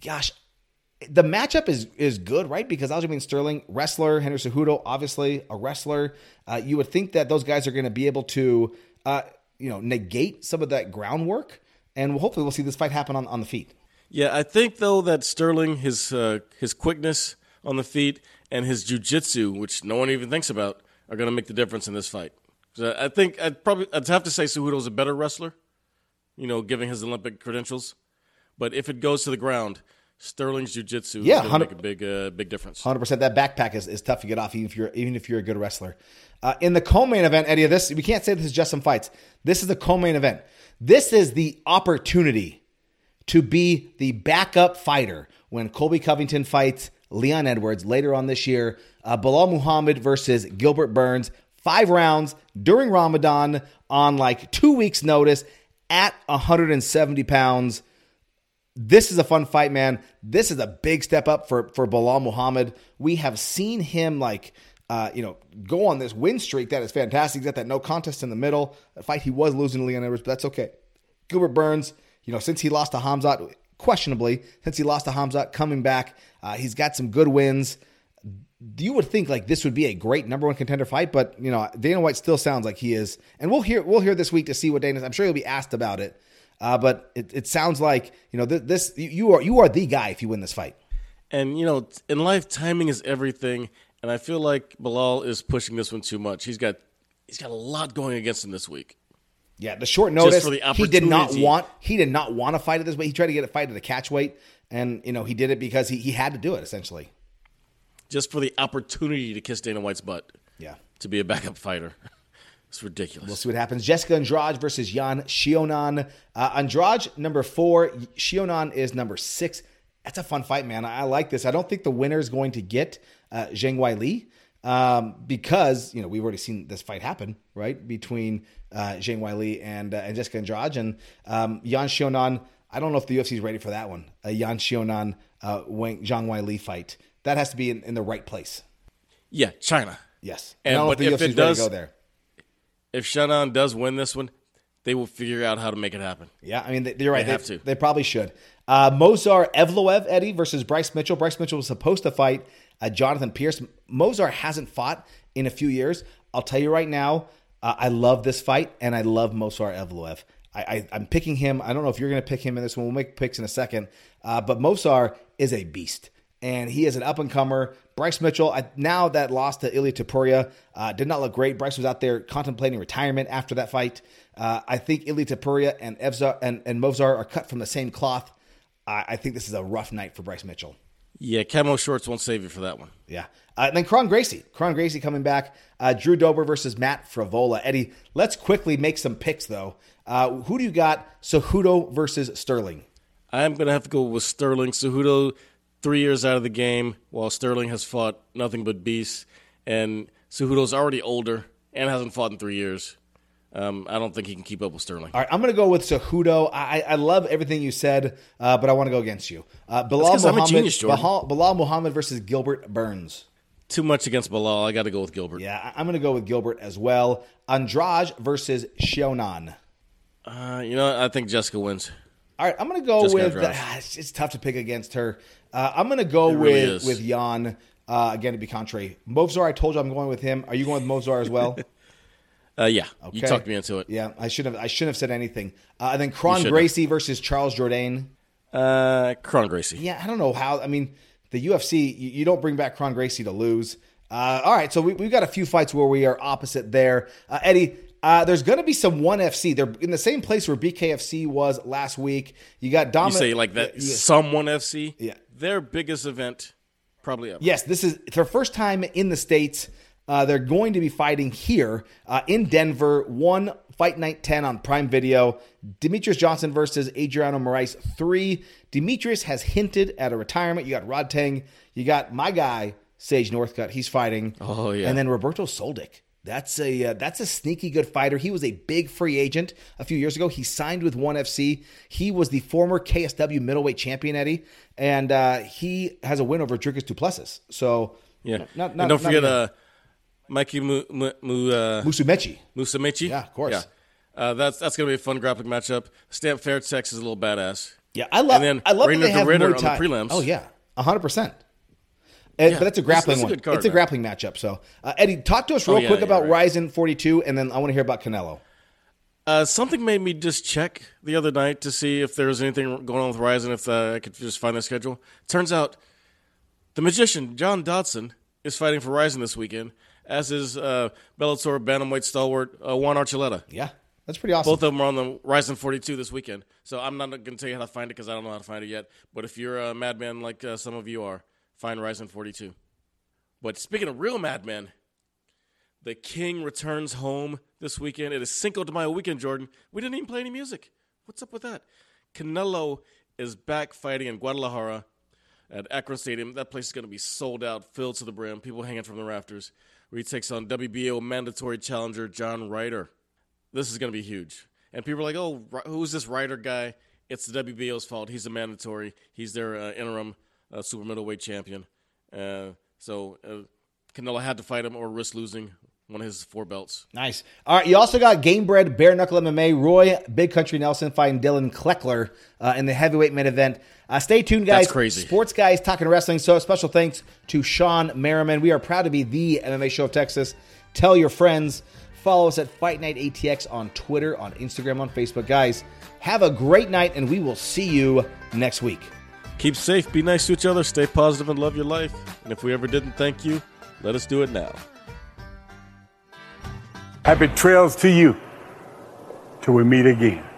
gosh, the matchup is is good, right? Because Aljamain Sterling, wrestler, Henry Cejudo, obviously a wrestler. Uh, you would think that those guys are going to be able to, uh, you know, negate some of that groundwork, and hopefully we'll see this fight happen on, on the feet. Yeah, I think though that Sterling, his uh, his quickness on the feet and his jujitsu, which no one even thinks about, are going to make the difference in this fight. So I think I'd probably I'd have to say Cejudo's a better wrestler, you know, given his Olympic credentials. But if it goes to the ground, Sterling's jujitsu Yeah, is going to 100 make a big uh, big difference. Hundred percent. That backpack is, is tough to get off, even if you're even if you're a good wrestler. Uh, in the co-main event, Eddie, this we can't say this is just some fights. This is the co-main event. This is the opportunity to be the backup fighter when Colby Covington fights Leon Edwards later on this year. Uh, Belal Muhammad versus Gilbert Burns. Five rounds during Ramadan on like two weeks' notice. at 170 pounds. This is a fun fight, man. This is a big step up for for Belal Muhammad. We have seen him like uh, you know go on this win streak that is fantastic. He's got that no contest in the middle. A fight he was losing to Leon Edwards, but that's okay. Gilbert Burns, you know, since he lost to Hamzat, questionably, since he lost to Hamzat, coming back, uh, he's got some good wins. You would think like this would be a great number one contender fight, but you know Dana White still sounds like he is, and we'll hear we'll hear this week to see what Dana's. I'm sure he'll be asked about it, uh, but it, it sounds like you know this, this you are you are the guy if you win this fight. And you know, in life, timing is everything. And I feel like Belal is pushing this one too much. He's got he's got a lot going against him this week. Yeah, the short notice. for the he did not want. He did not want to fight it this way. He tried to get a fight at a catch weight, and you know he did it because he, he had to do it essentially. Just for the opportunity to kiss Dana White's butt Yeah. to be a backup fighter. It's ridiculous. We'll see what happens. Jessica Andrade versus Yan Xiaonan. Uh, Andrade number four. Xiaonan is number six. That's a fun fight, man. I, I like this. I don't think the winner is going to get uh, Zhang Weili um, because you know we've already seen this fight happen, right, between uh, Zhang Weili and uh, and Jessica Andrade and um, Yan Xiaonan. I don't know if the UFC is ready for that one. A Yan Xiaonan uh, Wang, Zhang Weili fight. That has to be in, in the right place. yeah, China. Yes. And- I don't know but if the it is ready does- to go there. If Xiaonan does win this one, they will figure out how to make it happen. Yeah, I mean, they, you're right. They have to. They probably should. Uh, Movsar Evloev, Eddie, versus Bryce Mitchell. Bryce Mitchell was supposed to fight uh, Jonathan Pearce. Movsar hasn't fought in a few years. I'll tell you right now, uh, I love this fight, and I love Movsar Evloev. I, I, I'm picking him. I don't know if you're going to pick him in this one. We'll make picks in a second. Uh, but Movsar is a beast, and he is an up and comer. Bryce Mitchell, I, now that loss to Ilia Topuria, uh, did not look great. Bryce was out there contemplating retirement after that fight. Uh, I think Ilia Topuria and Evzar and, and Movsar are cut from the same cloth. I, I think this is a rough night for Bryce Mitchell. Yeah, camo shorts won't save you for that one. Yeah. Uh, and then Kron Gracie. Kron Gracie coming back. Uh, Drew Dober versus Matt Frevola. Eddie, let's quickly make some picks, though. Uh, who do you got? Cejudo versus Sterling. I'm going to have to go with Sterling. Cejudo, three years out of the game, while Sterling has fought nothing but beasts. And Cejudo's already older and hasn't fought in three years. Um, I don't think he can keep up with Sterling. All right, I'm going to go with Cejudo. I, I love everything you said, uh, but I want to go against you. Uh, Belal, 'cause I'm a Muhammad, genius, Belal, Belal Muhammad versus Gilbert Burns. Too much against Belal. I got to go with Gilbert. Yeah, I'm going to go with Gilbert as well. Andrade versus Xiaonan. Uh, you know, I think Jessica wins. All right, I'm going to go Jessica with. It's, it's tough to pick against her. Uh, I'm going to go It with is. with Yan uh, again to be contrary. Movsar, I told you I'm going with him. Are you going with Movsar as well? Uh, yeah, you Okay. talked me into it. Yeah, I shouldn't have. I shouldn't have said anything. Uh, and then Kron Gracie versus Charles Jourdain. Uh, Kron Gracie. Yeah, I don't know how. I mean, the UFC, you, you don't bring back Kron Gracie to lose. Uh, all right, so we, we've got a few fights where we are opposite there. Uh, Eddie, uh, there's going to be some ONE FC. They're in the same place where BKFC was last week. You got You say like that? Yeah. Someone FC. Yeah. Their biggest event, probably ever. Yes, this is their first time in the States. Uh, they're going to be fighting here uh, in Denver. One fight night 10 on Prime Video. Demetrious Johnson versus Adriano Moraes. Three. Demetrious has hinted at a retirement. You got Rodtang. You got my guy, Sage Northcutt. He's fighting. Oh, yeah. And then Roberto Soldic. That's a uh, that's a sneaky good fighter. He was a big free agent a few years ago. He signed with ONE FC. He was the former KSW middleweight champion, Eddie, and uh, he has a win over Dricus Duplessis. So Yeah. not, not, and don't forget uh, Mikey Mu, Mu, Mu, uh, Musumeci. Musumeci. Yeah, of course. Yeah. Uh, that's that's gonna be a fun grappling matchup. Stamp Fairtex is a little badass. Yeah, I love. And then I love Rainer that they have Ritter Muay on the prelims. Oh yeah, hundred percent. And, Yeah, but that's a grappling is a one. card, it's a man. grappling matchup. So, uh, Eddie, talk to us real Oh, yeah, quick yeah, about right. RIZIN 42, and then I want to hear about Canelo. Uh, something made me just check the other night to see if there was anything going on with RIZIN, if uh, I could just find their schedule. Turns out the magician, John Dodson, is fighting for RIZIN this weekend, as is uh, Bellator bantamweight stalwart uh, Juan Archuleta. Yeah, that's pretty awesome. Both of them are on the RIZIN 42 this weekend. So I'm not going to tell you how to find it because I don't know how to find it yet. But if you're a madman like uh, some of you are, find RIZIN 42. But speaking of real madmen, the King returns home this weekend. It is Cinco de Mayo weekend, Jordan. We didn't even play any music. What's up with that? Canelo is back fighting in Guadalajara at Akron Stadium. That place is going to be sold out, filled to the brim, people hanging from the rafters. Where he takes on WBO mandatory challenger John Ryder. This is going to be huge. and people are like, "Oh, who's this Ryder guy?" It's the WBO's fault. He's a mandatory. He's their uh, interim uh, super middleweight champion. Uh, so uh, Canelo had to fight him or risk losing one of his four belts. Nice. All right. You also got Gamebred Bare Knuckle MMA. Roy Big Country Nelson fighting Dillon Cleckler uh, in the heavyweight main event. Uh, stay tuned, guys. That's crazy. Sports guys talking wrestling. So special thanks to Shawne Merriman. We are proud to be the MMA show of Texas. Tell your friends. Follow us at Fight Night ATX on Twitter, on Instagram, on Facebook. Guys, have a great night, and we will see you next week. Keep safe, be nice to each other, stay positive, and love your life. And if we ever didn't thank you, let us do it now. Happy trails to you till we meet again.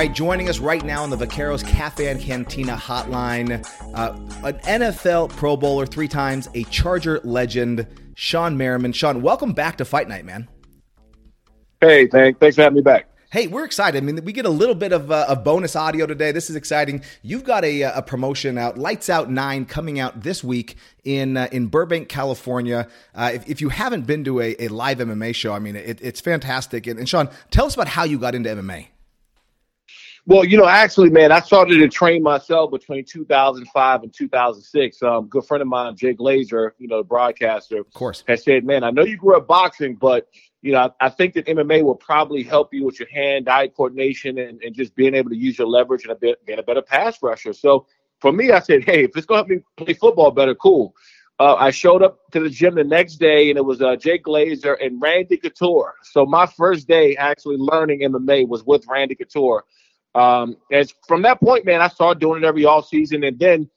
Right, joining us right now on the Vaqueros Cafe and Cantina hotline, uh, an NFL Pro Bowler three times, a Charger legend, Shawne Merriman. Shawne, welcome back to Fight Night, man. Hey, thank, thanks for having me back. Hey, we're excited. I mean, we get a little bit of, uh, of bonus audio today. This is exciting. You've got a, uh, a promotion out, Lights Out Nine, coming out this week in uh, in Burbank, California. Uh, if, if you haven't been to a, a live MMA show, I mean, it, it's fantastic. And, and Shawne, tell us about how you got into MMA. Well, you know, actually, man, I started to train myself between 2005 and 2006. Um, good friend of mine, Jay Glazer, you know, the broadcaster, of course, has said, "Man, I know you grew up boxing, but you know, I, I think that MMA will probably help you with your hand-eye coordination and, and just being able to use your leverage and a bit being a better pass rusher." So for me, I said, "Hey, if it's gonna help me play football better, cool." Uh, I showed up to the gym the next day, and it was uh, Jay Glazer and Randy Couture. So my first day actually learning MMA was with Randy Couture. Um, and from that point, man, I started doing it every off season, and then,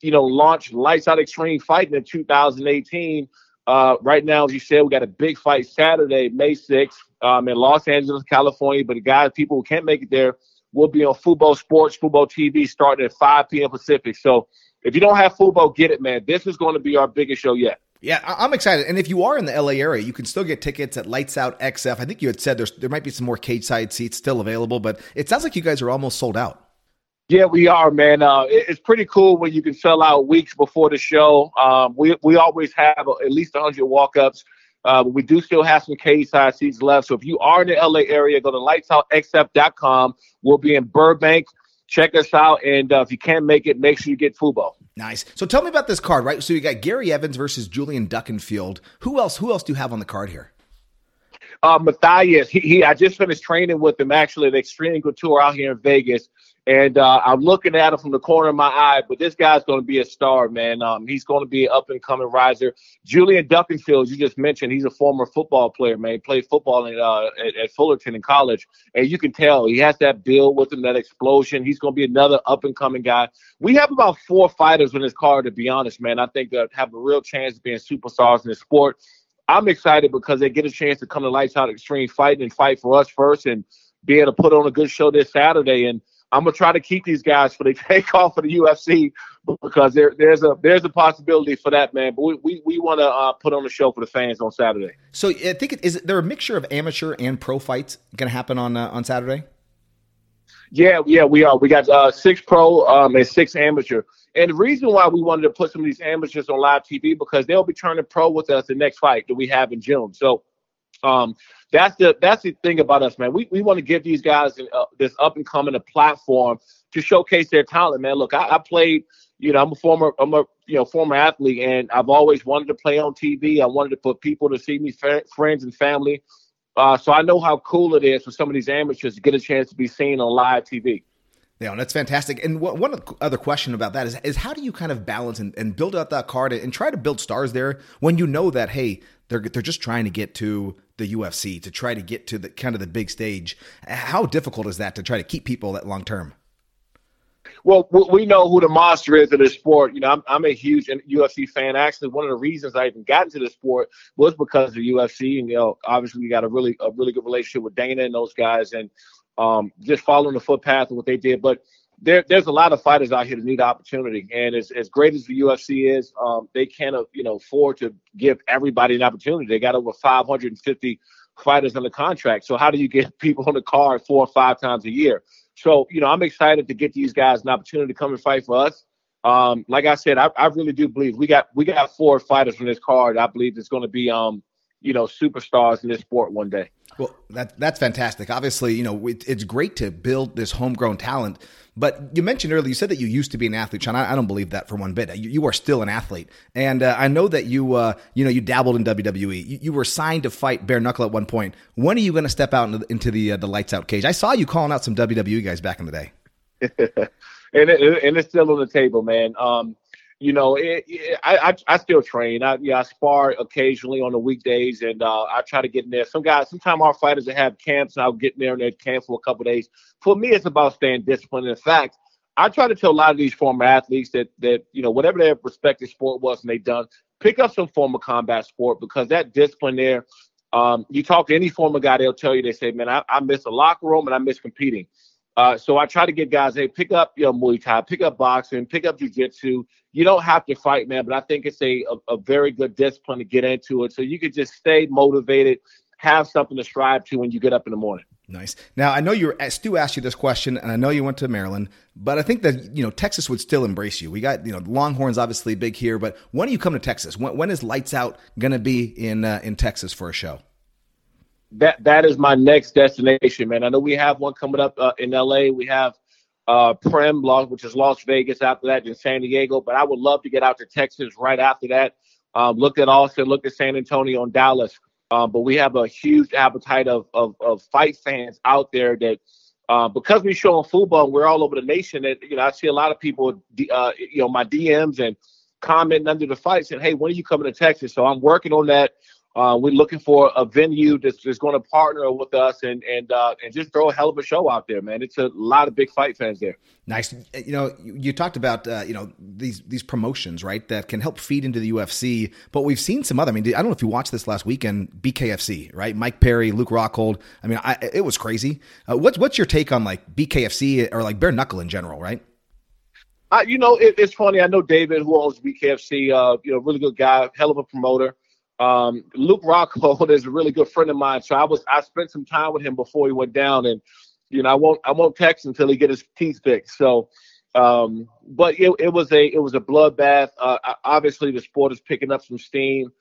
you know, launched Lights Out Extreme Fighting in 2018. Uh, right now, as you said, we got a big fight Saturday, May 6th, um, in Los Angeles, California. But the guys, people who can't make it there, will be on Fubo Sports, Fubo TV, starting at 5 p.m. Pacific. So if you don't have Fubo, get it, man. This is going to be our biggest show yet. Yeah, I'm excited. And if you are in the LA area, you can still get tickets at Lights Out XF. I think you had said there's there might be some more cage side seats still available, but it sounds like you guys are almost sold out. Yeah, we are, man. Uh, it's pretty cool when you can sell out weeks before the show. Um, we we always have at least 100 walk-ups. Uh, but we do still have some cage side seats left. So if you are in the LA area, go to lightsoutxf.com. We'll be in Burbank. Check us out. And uh, if you can't make it, make sure you get Fubo. Nice. So tell me about this card, right? So you got Gary Evans versus Julian Duckenfield. Who else? Who else do you have on the card here? Uh, Matthias, he, he, I just finished training with him actually at Extreme Couture out here in Vegas. And uh, I'm looking at him from the corner of my eye, but this guy's going to be a star, man. Um, he's going to be an up and coming riser. Julian Duckenfield, you just mentioned, he's a former football player, man. He played football in, uh, at, at Fullerton in college, and you can tell he has that build with him, that explosion. He's going to be another up and coming guy. We have about four fighters in this card, to be honest, man. I think have a real chance of being superstars in the sport. I'm excited because they get a chance to come to Lights Out Extreme Fighting and fight for us first, and be able to put on a good show this Saturday. And I'm gonna try to keep these guys for the take off for the UFC because there, there's a there's a possibility for that, man. But we we, we want to uh, put on a show for the fans on Saturday. So I think it, is there a mixture of amateur and pro fights going to happen on uh, on Saturday? Yeah, yeah, we are. We got uh, six pro um, and six amateur. And the reason why we wanted to put some of these amateurs on live TV because they'll be turning pro with us the next fight that we have in June. So um, that's the that's the thing about us, man. We we want to give these guys uh, this up and coming a platform to showcase their talent, man. Look, I, I played, you know, I'm a former I'm a you know former athlete, and I've always wanted to play on TV. I wanted to put people to see me, friends and family. Uh, so I know how cool it is for some of these amateurs to get a chance to be seen on live TV. Yeah, that's fantastic. And one one other question about that is, is how do you kind of balance and, and build out that card and try to build stars there when you know that hey they're they're just trying to get to the UFC to try to get to the kind of the big stage. How difficult is that to try to keep people that long term? Well, we know who the monster is in this sport. You know, I'm, I'm a huge UFC fan. Actually, one of the reasons I even got into the sport was because of UFC. And you know, obviously, we got a really a really good relationship with Dana and those guys, and um, just following the footpath of what they did. But there, there's a lot of fighters out here that need opportunity, and as, as great as the UFC is, um, they can't, uh, you know, afford to give everybody an opportunity. They got over 550 fighters under contract. So how do you get people on the card four or five times a year? So you know, I'm excited to get these guys an opportunity to come and fight for us. Um, like I said, I, I really do believe we got we got four fighters from this card. I believe it's going to be um, you know, superstars in this sport one day. Well, that that's fantastic. Obviously, you know, it, it's great to build this homegrown talent. But you mentioned earlier, you said that you used to be an athlete, Shawne. I, I don't believe that for one bit. You, you are still an athlete, and uh, I know that you, uh, you know, you dabbled in WWE. You, you, were signed to fight bare knuckle at one point. When are you going to step out into the, into the, uh, the lights out cage? I saw you calling out some WWE guys back in the day. and it, and it's still on the table, man. Um, you know, it, it, I, I, I still train. I yeah, I spar occasionally on the weekdays, and uh, I try to get in there. Some guys, sometimes our fighters that have camps, and I'll get in there and they camp for a couple days. For me, it's about staying disciplined. In fact, I try to tell a lot of these former athletes that that you know whatever their respective sport was and they done, pick up some form of combat sport because that discipline there. Um, you talk to any former guy, they'll tell you they say, "Man, I, I miss the locker room and I miss competing." Uh, so I try to get guys, hey, pick up your know, Muay Thai, pick up boxing, pick up jiu-jitsu. You don't have to fight, man, but I think it's a, a, a very good discipline to get into it. So you could just stay motivated, have something to strive to when you get up in the morning. Nice. Now I know you Stu asked you this question, and I know you went to Maryland, but I think that you know Texas would still embrace you. We got you know Longhorns obviously big here, but when do you come to Texas? When, when is Lights Out going to be in uh, in Texas for a show? That that is my next destination, man. I know we have one coming up uh, in LA. We have uh, Prem, which is Las Vegas. After that, in San Diego. But I would love to get out to Texas right after that. Um, looked at Austin, looked at San Antonio and Dallas. Um, but we have a huge appetite of, of, of fight fans out there that uh, because we show on football, we're all over the nation. That you know, I see a lot of people, uh, you know, my DMs and commenting under the fight saying, "Hey, when are you coming to Texas?" So I'm working on that. Uh, we're looking for a venue that's, that's going to partner with us and and uh, and just throw a hell of a show out there, man. It's a lot of big fight fans there. Nice. You know, you talked about uh, you know these these promotions, right? That can help feed into the UFC. But we've seen some other. I mean, I don't know if you watched this last weekend. BKFC, right? Mike Perry, Luke Rockhold. I mean, I, it was crazy. Uh, what's what's your take on like BKFC or like bare knuckle in general, right? Uh, you know, it, it's funny. I know David, who owns BKFC. Uh, you know, really good guy, hell of a promoter. Um, Luke Rockhold is a really good friend of mine, so I was I spent some time with him before he went down, and you know I won't I won't text until he get his teeth fixed. So, um, but it, it was a it was a bloodbath. Uh, obviously, the sport is picking up some steam.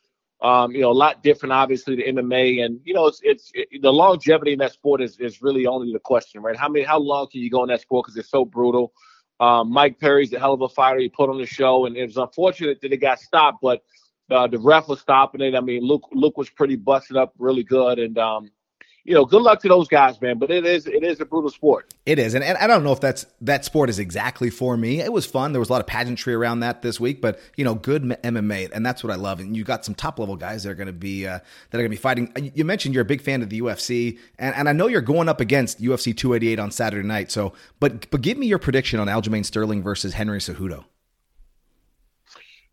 Um, you know, a lot different, obviously, the MMA, and you know, it's it's it, the longevity in that sport is is really only the question, right? How many how long can you go in that sport because it's so brutal? Um, Mike Perry's a hell of a fighter. He put on the show, and it was unfortunate that it got stopped, but uh, the ref was stopping it. I mean, Luke Luke was pretty busted up, really good, and um, you know, good luck to those guys, man. But it is it is a brutal sport. It is, and, and I don't know if that's that sport is exactly for me. It was fun. There was a lot of pageantry around that this week, but you know, good MMA, and that's what I love. And you got some top level guys that are going to be uh, that are going to be fighting. You mentioned you're a big fan of the UFC, and, and I know you're going up against UFC 288 on Saturday night. So, but but give me your prediction on Aljamain Sterling versus Henry Cejudo.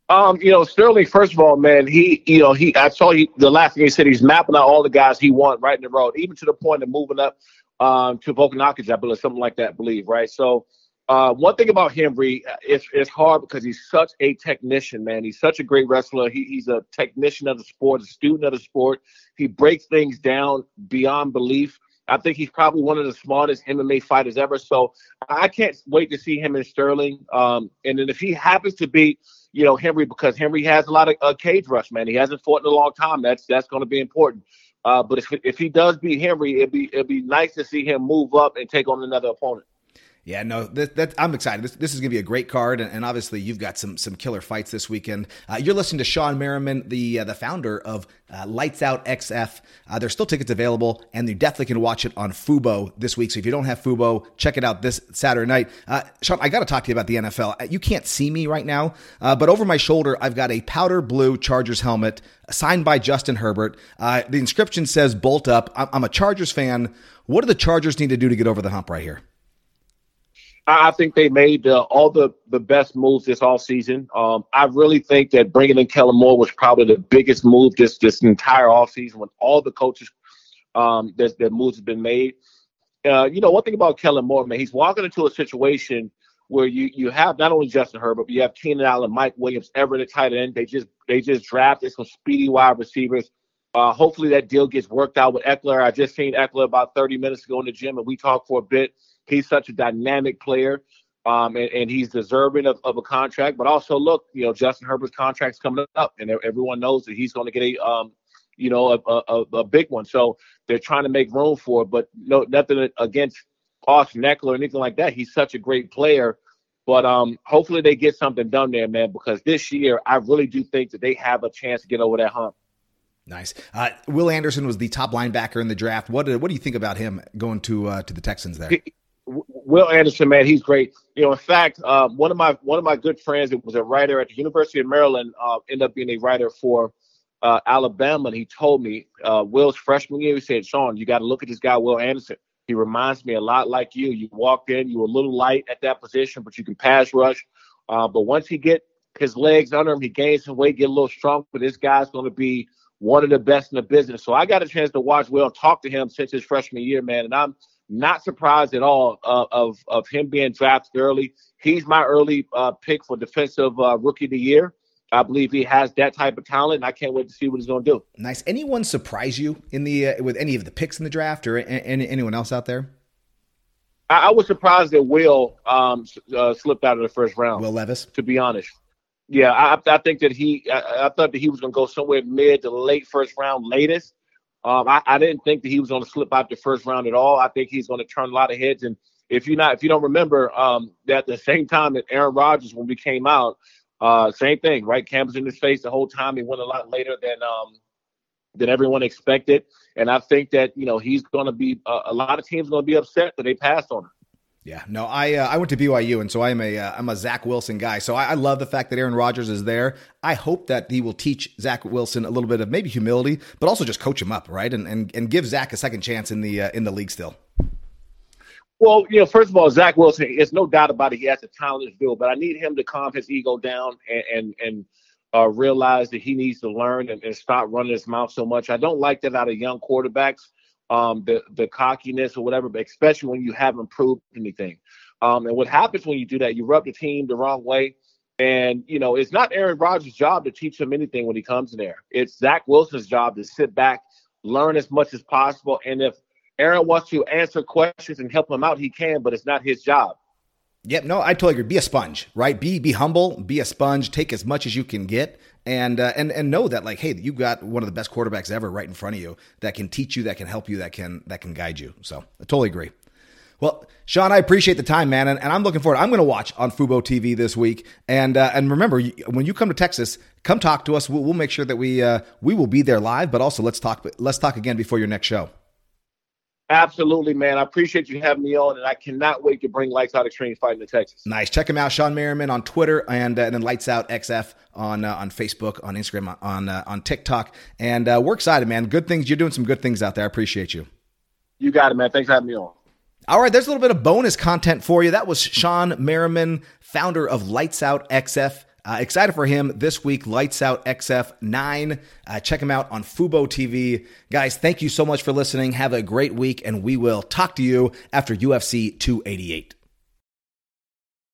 Um, you know, Sterling, first of all, man, he, you know, he, I saw he, the last thing he said, he's mapping out all the guys he want right in the road, even to the point of moving up um, to Volkanovski, I believe, something like that, I believe, right? So, uh, one thing about Henry, it's, it's hard because he's such a technician, man. He's such a great wrestler. He, he's a technician of the sport, a student of the sport. He breaks things down beyond belief. I think he's probably one of the smartest MMA fighters ever. So I can't wait to see him in Sterling. Um, and then if he happens to beat you know, Henry because Henry has a lot of uh, cage rush, man. He hasn't fought in a long time. That's that's going to be important. Uh, but if if he does beat Henry, it'd be it'd be nice to see him move up and take on another opponent. Yeah, no, that, that, I'm excited. This, this is going to be a great card, and, and, obviously you've got some some killer fights this weekend. Uh, you're listening to Shawne Merriman, the uh, the founder of uh, Lights Out XF. Uh, there's still tickets available, and you definitely can watch it on Fubo this week. So if you don't have Fubo, check it out this Saturday night. Uh, Shawne, I got to talk to you about the NFL. Uh, you can't see me right now, but over my shoulder, I've got a powder blue Chargers helmet signed by Justin Herbert. the inscription says "Bolt Up." I'm, I'm a Chargers fan. What do the Chargers need to do to get over the hump right here? I think they made uh, all the, the best moves this all season. Um, I really think that bringing in Kellen Moore was probably the biggest move this this entire off season when all the coaches um, that, that moves have been made. Uh, you know, one thing about Kellen Moore, man, he's walking into a situation where you you have not only Justin Herbert, but you have Keenan Allen, Mike Williams, Everett at tight end. They just they just drafted some speedy wide receivers. Uh, hopefully that deal gets worked out with Ekeler. I just seen Ekeler about 30 minutes ago in the gym, and we talked for a bit. He's such a dynamic player, um, and, and, he's deserving of, of, a contract. But also, look, you know, Justin Herbert's contract's coming up, and everyone knows that he's going to get a, um, you know, a, a, a, big one. So they're trying to make room for it. But no, nothing against Austin Ekeler or anything like that. He's such a great player. But um, hopefully they get something done there, man, because this year I really do think that they have a chance to get over that hump. Nice. Uh, Will Anderson was the top linebacker in the draft. What what do you think about him going to uh, to the Texans there? Will Anderson, man, he's great. You know, in fact, uh, one of my one of my good friends, it was a writer at the University of Maryland, uh, ended up being a writer for uh, Alabama, and he told me uh, Will's freshman year, he said, "Shawne, you got to look at this guy, Will Anderson. He reminds me a lot like you. You walked in, you were a little light at that position, but you can pass rush. Uh, but once he get his legs under him, he gains some weight, get a little stronger. But this guy's going to be one of the best in the business. So I got a chance to watch Will talk to him since his freshman year, man, and I'm not surprised at all uh, of of him being drafted early. He's my early uh, pick for defensive uh, rookie of the year. I believe he has that type of talent, and I can't wait to see what he's going to do. Nice. Anyone surprise you in the uh, with any of the picks in the draft, or any, anyone else out there? I, I was surprised that Will um, uh, slipped out of the first round. Will Levis, to be honest. Yeah, I, I think that he. I, I thought that he was going to go somewhere mid to late first round, latest. Um, I, I didn't think that he was going to slip out the first round at all. I think he's going to turn a lot of heads. And if you not, if you don't remember, um, that at the same time that Aaron Rodgers, when we came out, uh, same thing, right? Cameras in his face the whole time. He went a lot later than um, than everyone expected, and I think that you know he's going to be uh, a lot of teams going to be upset that they passed on him. Yeah, no, I uh, I went to BYU, and so I'm a am uh, a Zach Wilson guy. So I, I, love the fact that Aaron Rodgers is there. I hope that he will teach Zach Wilson a little bit of maybe humility, but also just coach him up, right, and and, and give Zach a second chance in the uh, in the league still. Well, you know, first of all, Zach Wilson, there's no doubt about it. He has a talented build, but I need him to calm his ego down and and, and uh, realize that he needs to learn and, and, stop running his mouth so much. I don't like that out of young quarterbacks, um, the the cockiness or whatever, but especially when you haven't proved anything. Um, and what happens when you do that, you rub the team the wrong way. And you know, it's not Aaron Rodgers' job to teach him anything when he comes in there. It's Zach Wilson's job to sit back, learn as much as possible, and if Aaron wants to answer questions and help him out, he can, but it's not his job. Yep, no, I totally agree. Be a sponge, right? Be be humble, be a sponge, take as much as you can get, and uh, and and know that like, hey, you got one of the best quarterbacks ever right in front of you that can teach you, that can help you, that can that can guide you. So I totally agree. Well, Shawne, I appreciate the time, man, and, and I'm looking forward. I'm going to watch on Fubo TV this week, and uh, and remember, when you come to Texas, come talk to us. We'll, we'll make sure that we uh, we will be there live, but also let's talk let's talk again before your next show. Absolutely, man. I appreciate you having me on, and I cannot wait to bring Lights Out Extreme Fighting to Texas. Nice. Check him out, Shawne Merriman, on Twitter, and, uh, and then Lights Out XF on uh, on Facebook, on Instagram, on uh, on TikTok, and uh, we're excited, man. Good things. You're doing some good things out there. I appreciate you. You got it, man. Thanks for having me on. All right, there's a little bit of bonus content for you. That was Shawne Merriman, founder of Lights Out XF. Uh, excited for him this week. Lights Out XF 9. Uh, check him out on Fubo TV. Guys, thank you so much for listening. Have a great week, and we will talk to you after UFC 288.